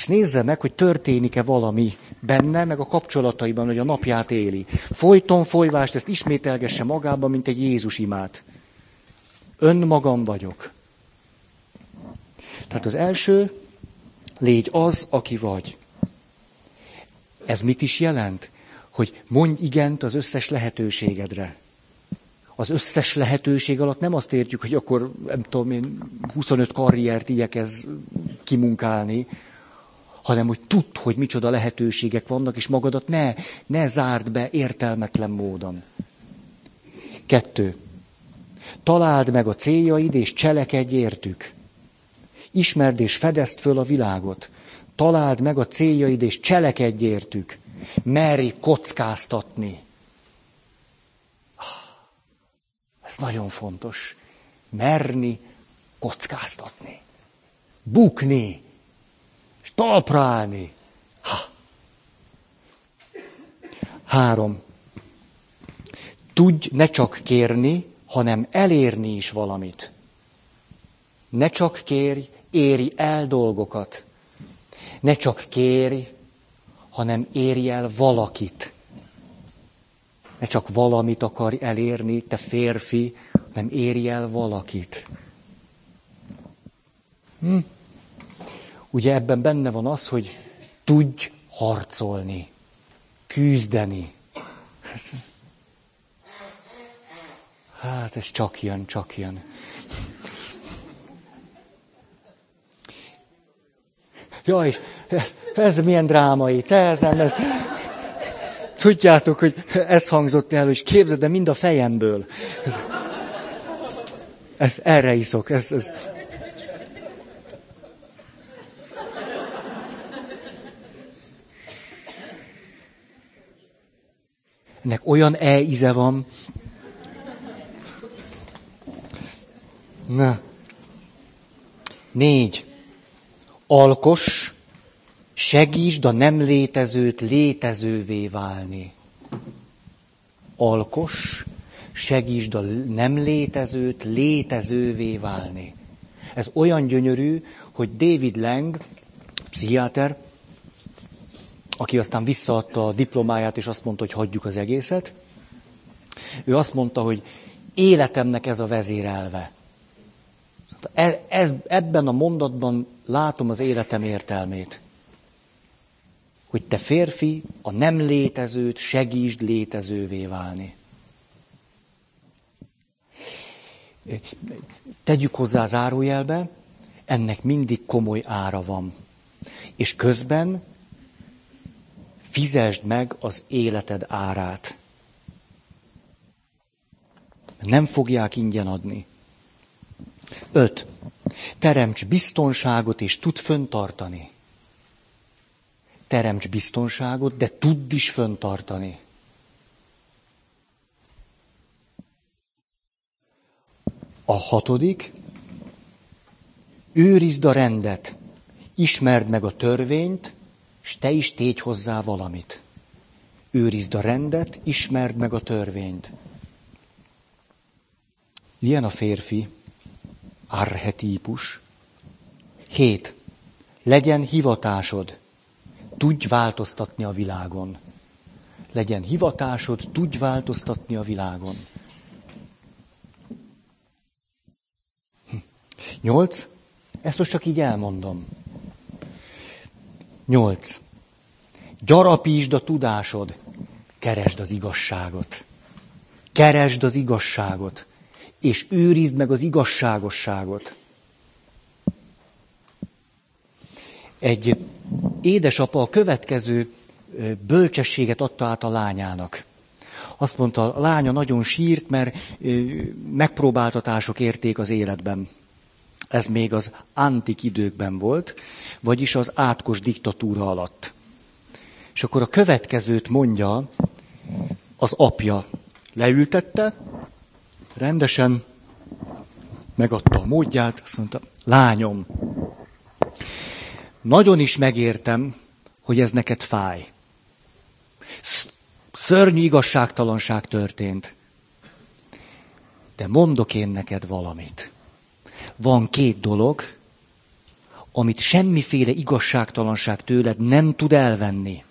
és nézze meg, hogy történik-e valami benne, meg a kapcsolataiban, hogy a napját éli. Folyton folyvást, ezt ismételgesse magában, mint egy Jézus imát. Önmagam vagyok. Tehát az első, légy az, aki vagy. Ez mit is jelent? Hogy mondj igent az összes lehetőségedre. Az összes lehetőség alatt nem azt értjük, hogy akkor, nem tudom én, 25 karriert igyekez kimunkálni, hanem hogy tudd, hogy micsoda lehetőségek vannak, és magadat ne, ne zárd be értelmetlen módon. Kettő. Találd meg a céljaid, és cselekedj értük. Ismerd és fedezd föl a világot. Találd meg a céljaid, és cselekedj értük. Merj kockáztatni. Ez nagyon fontos. Merni, kockáztatni. Bukni, talpra állni. Ha. Három. Tudj ne csak kérni, hanem elérni is valamit. Ne csak kérj, éri el dolgokat. Ne csak kérj, hanem érj el valakit. Ne csak valamit akarj elérni, te férfi, nem érj el valakit. Hm? ugye ebben benne van az, hogy tudj harcolni, küzdeni. Hát ez csak jön, csak jön. Jaj, ez, ez milyen drámai, te ezen, ez... Tudjátok, hogy ez hangzott el, és képzeld, de mind a fejemből. Ez, ez erre iszok, ez, ez, Ennek olyan e-íze van. Na. Négy. Alkos, segítsd a nem létezőt létezővé válni. Alkos, segítsd a nem létezőt létezővé válni. Ez olyan gyönyörű, hogy David Lang, pszichiáter, aki aztán visszaadta a diplomáját, és azt mondta, hogy hagyjuk az egészet, ő azt mondta, hogy életemnek ez a vezérelve. E, ez, ebben a mondatban látom az életem értelmét. Hogy te férfi a nem létezőt segítsd létezővé válni. Tegyük hozzá zárójelbe, ennek mindig komoly ára van. És közben fizesd meg az életed árát. Nem fogják ingyen adni. Öt. Teremts biztonságot és tud föntartani. Teremts biztonságot, de tudd is föntartani. A hatodik, őrizd a rendet, ismerd meg a törvényt, és te is tégy hozzá valamit. Őrizd a rendet, ismerd meg a törvényt. Ilyen a férfi, archetípus. Hét. Legyen hivatásod, tudj változtatni a világon. Legyen hivatásod, tudj változtatni a világon. Hm. Nyolc. Ezt most csak így elmondom. Nyolc. Gyarapítsd a tudásod, keresd az igazságot. Keresd az igazságot és őrizd meg az igazságosságot. Egy édesapa a következő bölcsességet adta át a lányának. Azt mondta, a lánya nagyon sírt, mert megpróbáltatások érték az életben. Ez még az antik időkben volt, vagyis az átkos diktatúra alatt. És akkor a következőt mondja az apja. Leültette, rendesen megadta a módját, azt mondta, lányom, nagyon is megértem, hogy ez neked fáj. Szörnyű igazságtalanság történt. De mondok én neked valamit. Van két dolog, amit semmiféle igazságtalanság tőled nem tud elvenni.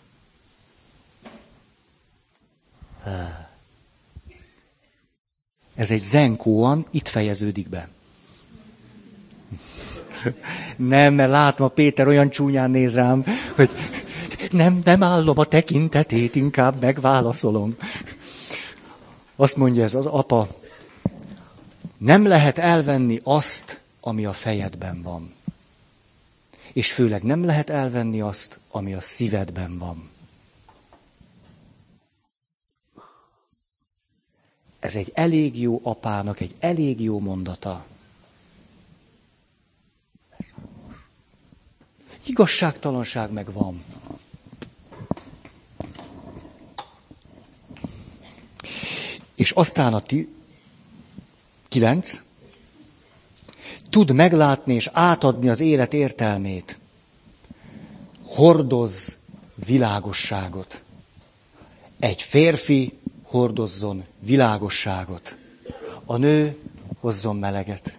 Ez egy zenkóan itt fejeződik be. Nem, mert látom, a Péter olyan csúnyán néz rám, hogy nem, nem állom a tekintetét, inkább megválaszolom. Azt mondja ez az apa, nem lehet elvenni azt, ami a fejedben van. És főleg nem lehet elvenni azt, ami a szívedben van. Ez egy elég jó apának, egy elég jó mondata. Igazságtalanság meg van. És aztán a ti... kilenc. Tud meglátni és átadni az élet értelmét. Hordoz világosságot. Egy férfi hordozzon világosságot. A nő hozzon meleget.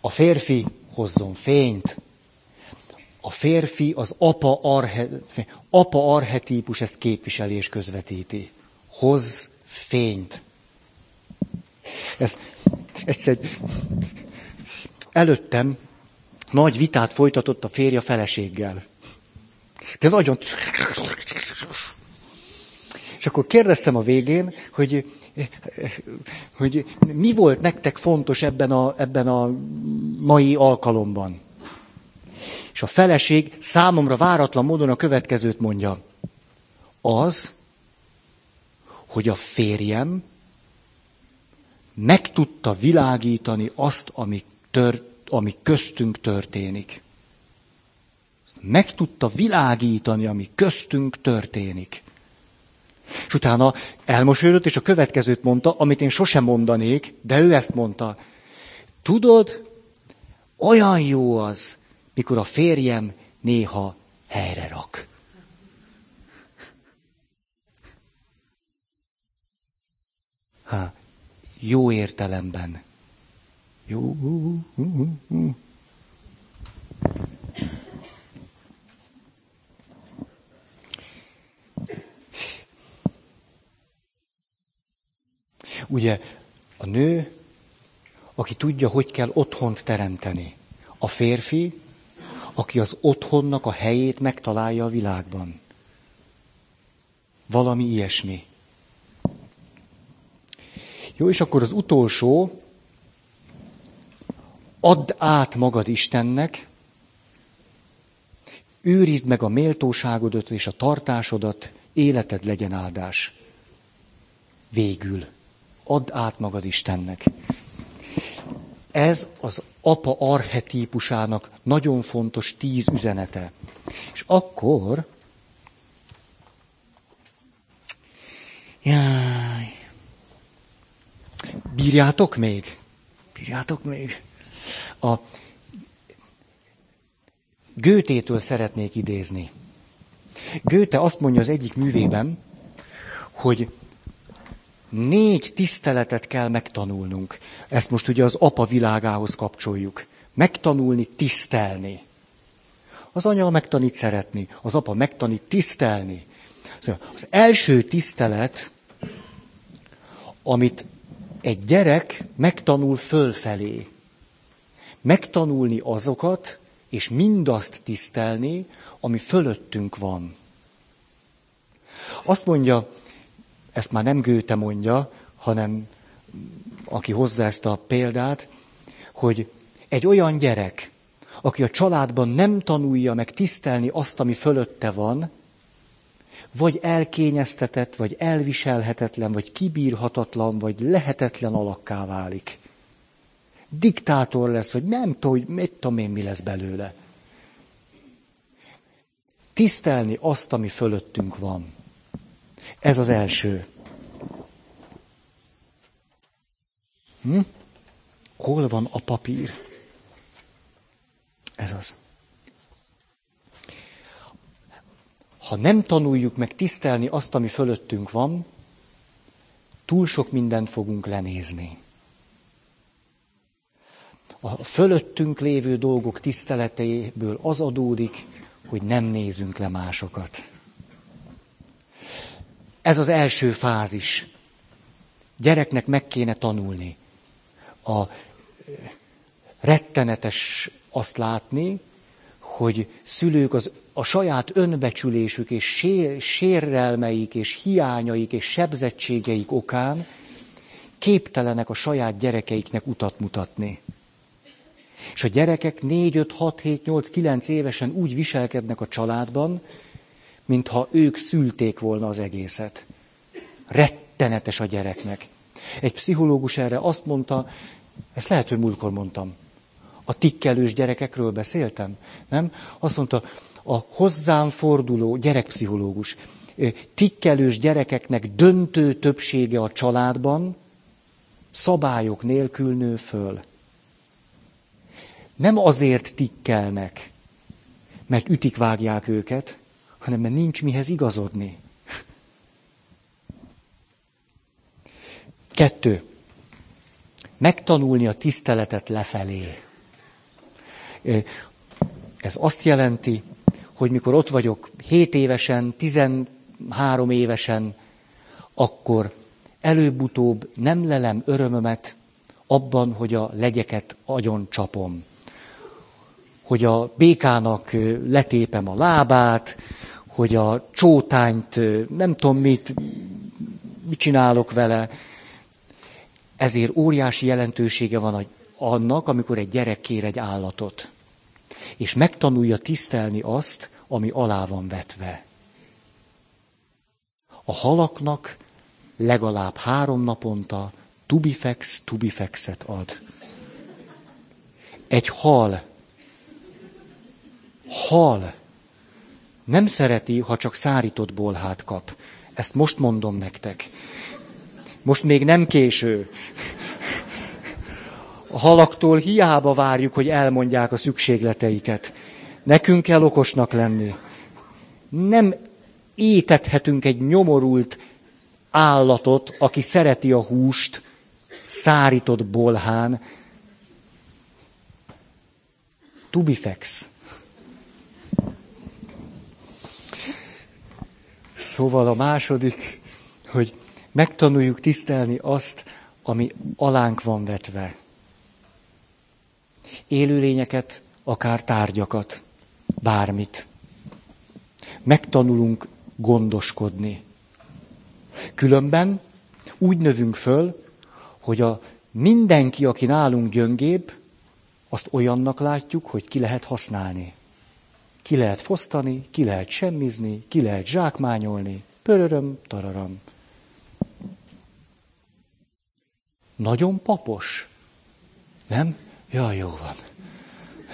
A férfi hozzon fényt. A férfi az apa, arhe, apa arhetípus ezt képviseli és közvetíti. Hoz fényt. Ez egyszer előttem nagy vitát folytatott a férja feleséggel. De nagyon és akkor kérdeztem a végén, hogy, hogy mi volt nektek fontos ebben a, ebben a mai alkalomban. És a feleség számomra váratlan módon a következőt mondja. Az, hogy a férjem meg tudta világítani azt, ami, tör, ami köztünk történik. Meg tudta világítani, ami köztünk történik. És utána elmosolyodott, és a következőt mondta, amit én sosem mondanék, de ő ezt mondta. Tudod, olyan jó az, mikor a férjem néha helyre rak. Ha, jó értelemben. Jó. Ugye a nő, aki tudja, hogy kell otthont teremteni. A férfi, aki az otthonnak a helyét megtalálja a világban. Valami ilyesmi. Jó, és akkor az utolsó, add át magad Istennek, őrizd meg a méltóságodat és a tartásodat, életed legyen áldás. Végül, add át magad Istennek. Ez az apa archetípusának nagyon fontos tíz üzenete. És akkor... Jaj. Bírjátok még? Bírjátok még? A Gőtétől szeretnék idézni. Gőte azt mondja az egyik művében, hogy négy tiszteletet kell megtanulnunk. Ezt most ugye az apa világához kapcsoljuk. Megtanulni, tisztelni. Az anya megtanít szeretni, az apa megtanít tisztelni. Szóval az első tisztelet, amit egy gyerek megtanul fölfelé. Megtanulni azokat, és mindazt tisztelni, ami fölöttünk van. Azt mondja, ezt már nem Gőte mondja, hanem aki hozza ezt a példát, hogy egy olyan gyerek, aki a családban nem tanulja meg tisztelni azt, ami fölötte van, vagy elkényeztetett, vagy elviselhetetlen, vagy kibírhatatlan, vagy lehetetlen alakká válik. Diktátor lesz, vagy nem tudom, hogy mit tudom én, mi lesz belőle. Tisztelni azt, ami fölöttünk van. Ez az első. Hm? Hol van a papír? Ez az. Ha nem tanuljuk meg tisztelni azt, ami fölöttünk van, túl sok mindent fogunk lenézni. A fölöttünk lévő dolgok tiszteletéből az adódik, hogy nem nézünk le másokat. Ez az első fázis. Gyereknek meg kéne tanulni. A rettenetes azt látni, hogy szülők az, a saját önbecsülésük és sér, sérrelmeik és hiányaik és sebzettségeik okán képtelenek a saját gyerekeiknek utat mutatni. És a gyerekek 4, 5, 6, 7, 8, 9 évesen úgy viselkednek a családban, mintha ők szülték volna az egészet. Rettenetes a gyereknek. Egy pszichológus erre azt mondta, ezt lehet, hogy múltkor mondtam, a tikkelős gyerekekről beszéltem, nem? Azt mondta, a hozzám forduló gyerekpszichológus, tikkelős gyerekeknek döntő többsége a családban szabályok nélkül nő föl. Nem azért tikkelnek, mert ütik vágják őket, hanem mert nincs mihez igazodni. Kettő. Megtanulni a tiszteletet lefelé. Ez azt jelenti, hogy mikor ott vagyok 7 évesen, 13 évesen, akkor előbb-utóbb nem lelem örömömet abban, hogy a legyeket agyon csapom. Hogy a békának letépem a lábát, hogy a csótányt nem tudom mit, mit csinálok vele. Ezért óriási jelentősége van annak, amikor egy gyerek kér egy állatot és megtanulja tisztelni azt, ami alá van vetve. A halaknak legalább három naponta tubifex, tubifexet ad. Egy hal, hal nem szereti, ha csak szárított bolhát kap. Ezt most mondom nektek. Most még nem késő. A halaktól hiába várjuk, hogy elmondják a szükségleteiket. Nekünk kell okosnak lenni. Nem étethetünk egy nyomorult állatot, aki szereti a húst, szárított bolhán. Tubifex. Szóval a második, hogy megtanuljuk tisztelni azt, ami alánk van vetve. Élőlényeket, akár tárgyakat, bármit. Megtanulunk gondoskodni. Különben úgy növünk föl, hogy a mindenki, aki nálunk gyöngébb, azt olyannak látjuk, hogy ki lehet használni. Ki lehet fosztani, ki lehet semmizni, ki lehet zsákmányolni. Pöröröm, tararam. Nagyon papos. Nem? Ja, jó van.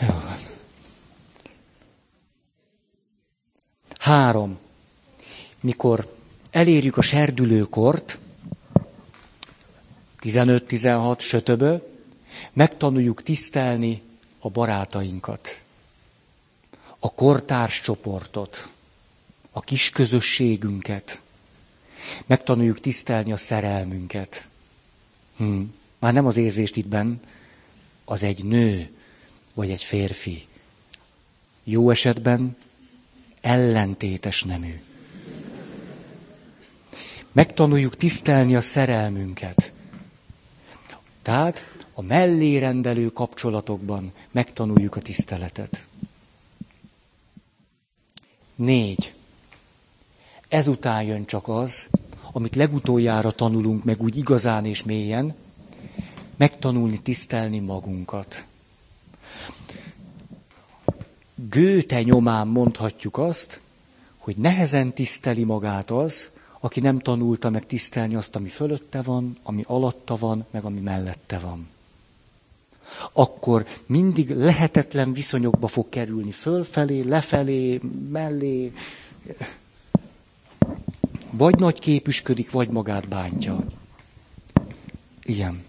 Jó van. Három. Mikor elérjük a serdülőkort, 15-16, sötöbö, megtanuljuk tisztelni a barátainkat, a kortárs csoportot, a kis közösségünket, megtanuljuk tisztelni a szerelmünket. Hm. Már nem az érzést itt benn, az egy nő, vagy egy férfi. Jó esetben ellentétes nemű. Megtanuljuk tisztelni a szerelmünket. Tehát a mellérendelő kapcsolatokban megtanuljuk a tiszteletet. Négy. Ezután jön csak az, amit legutoljára tanulunk meg úgy igazán és mélyen, megtanulni tisztelni magunkat. Gőte nyomán mondhatjuk azt, hogy nehezen tiszteli magát az, aki nem tanulta meg tisztelni azt, ami fölötte van, ami alatta van, meg ami mellette van. Akkor mindig lehetetlen viszonyokba fog kerülni fölfelé, lefelé, mellé. Vagy nagy képüsködik, vagy magát bántja. Igen.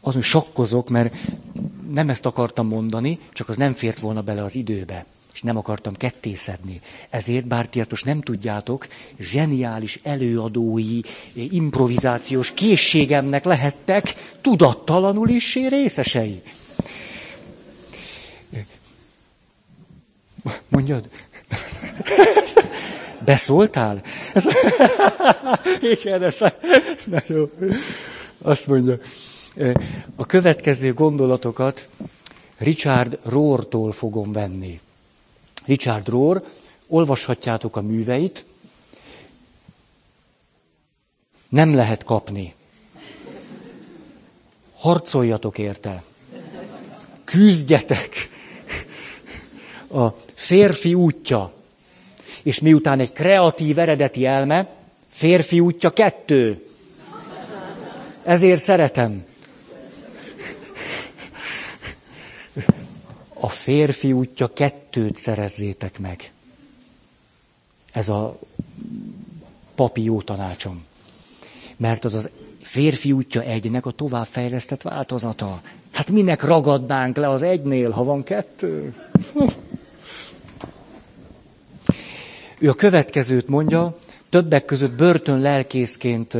Azon sakkozok, mert nem ezt akartam mondani, csak az nem fért volna bele az időbe és nem akartam kettészedni. Ezért, bár ti ezt most nem tudjátok, zseniális előadói, improvizációs készségemnek lehettek tudattalanul is részesei. Mondjad? Beszóltál? Igen, ez na jó. Azt mondja, a következő gondolatokat Richard Rohrtól fogom venni. Richard Rohr, olvashatjátok a műveit, nem lehet kapni. Harcoljatok érte. Küzdjetek. A férfi útja. És miután egy kreatív eredeti elme, férfi útja kettő. Ezért szeretem. A férfi útja kettőt szerezzétek meg. Ez a papi jó tanácsom. Mert az az férfi útja egynek a továbbfejlesztett változata. Hát minek ragadnánk le az egynél, ha van kettő? Ő a következőt mondja, többek között börtön lelkészként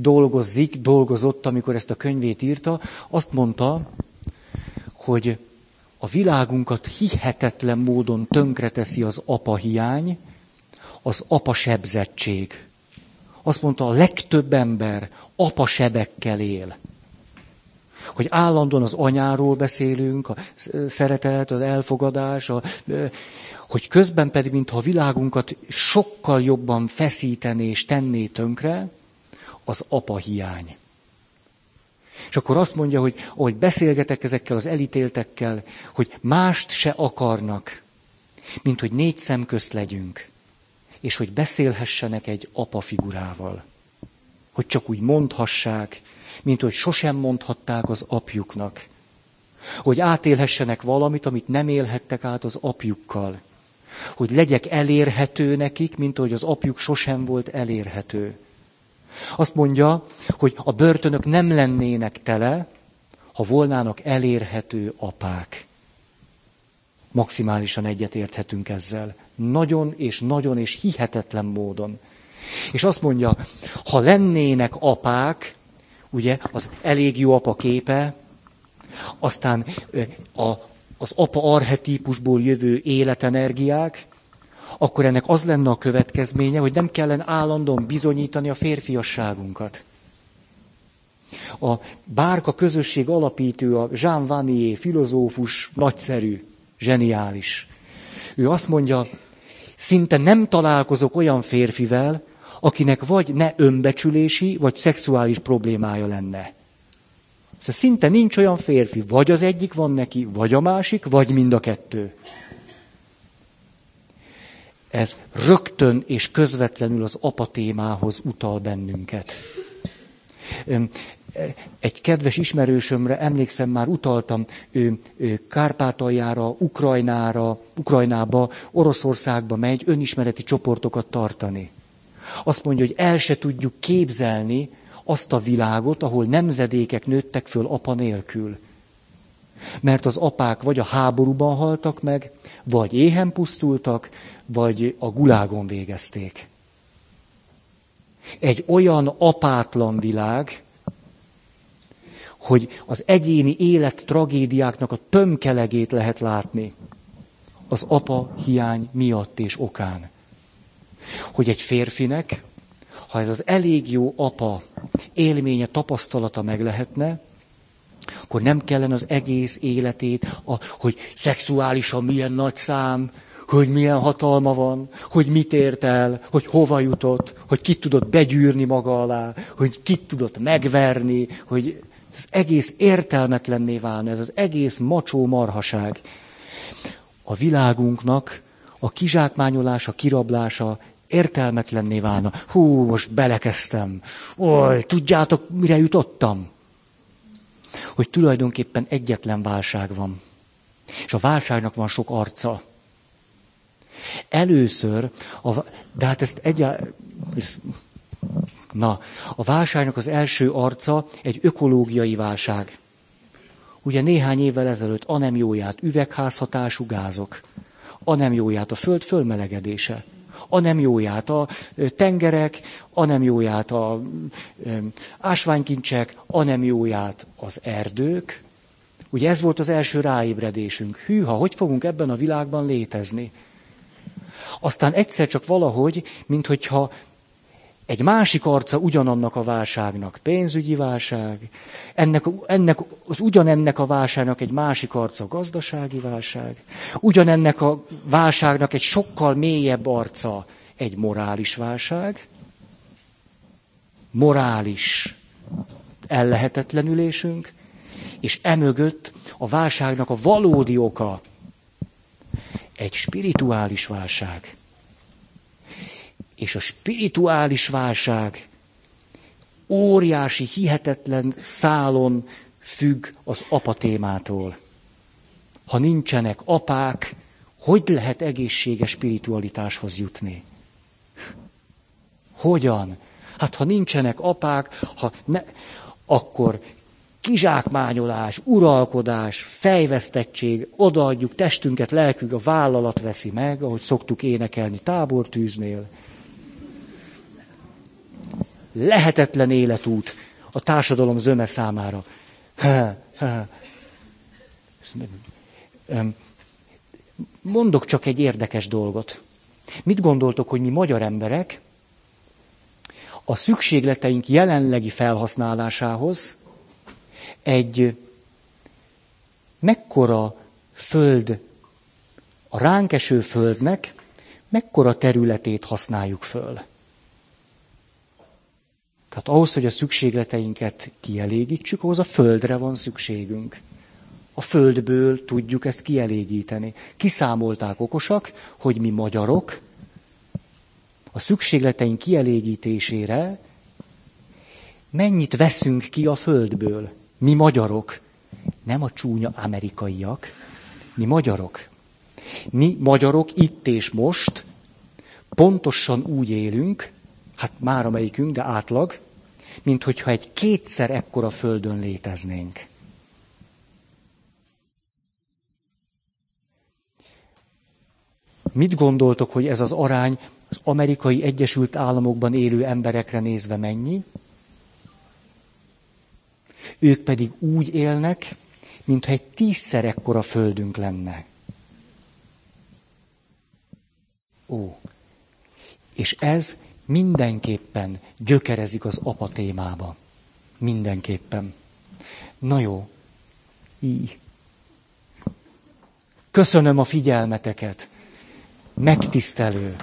dolgozik, dolgozott, amikor ezt a könyvét írta. Azt mondta, hogy a világunkat hihetetlen módon tönkreteszi az apa hiány, az apa sebzettség. Azt mondta, a legtöbb ember apa sebekkel él. Hogy állandóan az anyáról beszélünk, a szeretet, az elfogadás, a, hogy közben pedig, mintha a világunkat sokkal jobban feszítené és tenné tönkre, az apa hiány. És akkor azt mondja, hogy ahogy beszélgetek ezekkel az elítéltekkel, hogy mást se akarnak, mint hogy négy szem közt legyünk, és hogy beszélhessenek egy apa figurával. Hogy csak úgy mondhassák, mint hogy sosem mondhatták az apjuknak. Hogy átélhessenek valamit, amit nem élhettek át az apjukkal. Hogy legyek elérhető nekik, mint hogy az apjuk sosem volt elérhető azt mondja, hogy a börtönök nem lennének tele, ha volnának elérhető apák. Maximálisan egyetérthetünk ezzel. Nagyon és nagyon és hihetetlen módon. És azt mondja, ha lennének apák, ugye, az elég jó apa képe, aztán a, az apa arhetípusból jövő életenergiák, akkor ennek az lenne a következménye, hogy nem kellene állandóan bizonyítani a férfiasságunkat. A bárka közösség alapítő, a Jean Vanier, filozófus, nagyszerű, zseniális. Ő azt mondja, szinte nem találkozok olyan férfivel, akinek vagy ne önbecsülési, vagy szexuális problémája lenne. Szóval szinte nincs olyan férfi, vagy az egyik van neki, vagy a másik, vagy mind a kettő. Ez rögtön és közvetlenül az apa témához utal bennünket. Egy kedves ismerősömre, emlékszem, már utaltam ő, ő Kárpátaljára, Ukrajnára, Ukrajnába, Oroszországba megy önismereti csoportokat tartani. Azt mondja, hogy el se tudjuk képzelni azt a világot, ahol nemzedékek nőttek föl apa nélkül. Mert az apák vagy a háborúban haltak meg, vagy éhen pusztultak, vagy a gulágon végezték. Egy olyan apátlan világ, hogy az egyéni élet tragédiáknak a tömkelegét lehet látni az apa hiány miatt és okán. Hogy egy férfinek, ha ez az elég jó apa élménye, tapasztalata meg lehetne, akkor nem kellene az egész életét, a, hogy szexuálisan milyen nagy szám, hogy milyen hatalma van, hogy mit ért el, hogy hova jutott, hogy kit tudott begyűrni maga alá, hogy kit tudott megverni, hogy ez egész értelmetlenné válna, ez az egész macsó marhaság. A világunknak a kizsákmányolása, kirablása értelmetlenné válna. Hú, most belekezdtem. Oly, tudjátok, mire jutottam? Hogy tulajdonképpen egyetlen válság van. És a válságnak van sok arca. Először, a, de hát ezt egyáltalán, na, a válságnak az első arca egy ökológiai válság. Ugye néhány évvel ezelőtt a nem jóját üvegházhatású gázok, a nem jóját a föld fölmelegedése, a nem jóját a tengerek, a nem jóját a ásványkincsek, a nem jóját az erdők. Ugye ez volt az első ráébredésünk. Hűha, hogy fogunk ebben a világban létezni? Aztán egyszer csak valahogy, minthogyha egy másik arca ugyanannak a válságnak, pénzügyi válság, ennek, ennek, az ugyanennek a válságnak egy másik arca, gazdasági válság, ugyanennek a válságnak egy sokkal mélyebb arca, egy morális válság, morális ellehetetlenülésünk, és emögött a válságnak a valódi oka, egy spirituális válság. És a spirituális válság óriási, hihetetlen szálon függ az apatémától. Ha nincsenek apák, hogy lehet egészséges spiritualitáshoz jutni? Hogyan? Hát ha nincsenek apák, ha ne, akkor kizsákmányolás, uralkodás, fejvesztettség, odaadjuk testünket, lelkünk, a vállalat veszi meg, ahogy szoktuk énekelni tábortűznél. Lehetetlen életút a társadalom zöme számára. Mondok csak egy érdekes dolgot. Mit gondoltok, hogy mi magyar emberek a szükségleteink jelenlegi felhasználásához egy mekkora föld, a ránk eső földnek mekkora területét használjuk föl. Tehát ahhoz, hogy a szükségleteinket kielégítsük, ahhoz a földre van szükségünk. A földből tudjuk ezt kielégíteni. Kiszámolták okosak, hogy mi magyarok a szükségleteink kielégítésére mennyit veszünk ki a földből. Mi magyarok, nem a csúnya amerikaiak, mi magyarok. Mi magyarok itt és most pontosan úgy élünk, hát már amelyikünk, de átlag, mint hogyha egy kétszer ekkora földön léteznénk. Mit gondoltok, hogy ez az arány az amerikai Egyesült Államokban élő emberekre nézve mennyi? Ők pedig úgy élnek, mintha egy tízszer ekkora földünk lenne. Ó, és ez mindenképpen gyökerezik az apa témába. Mindenképpen. Na jó. Így. Köszönöm a figyelmeteket. Megtisztelő.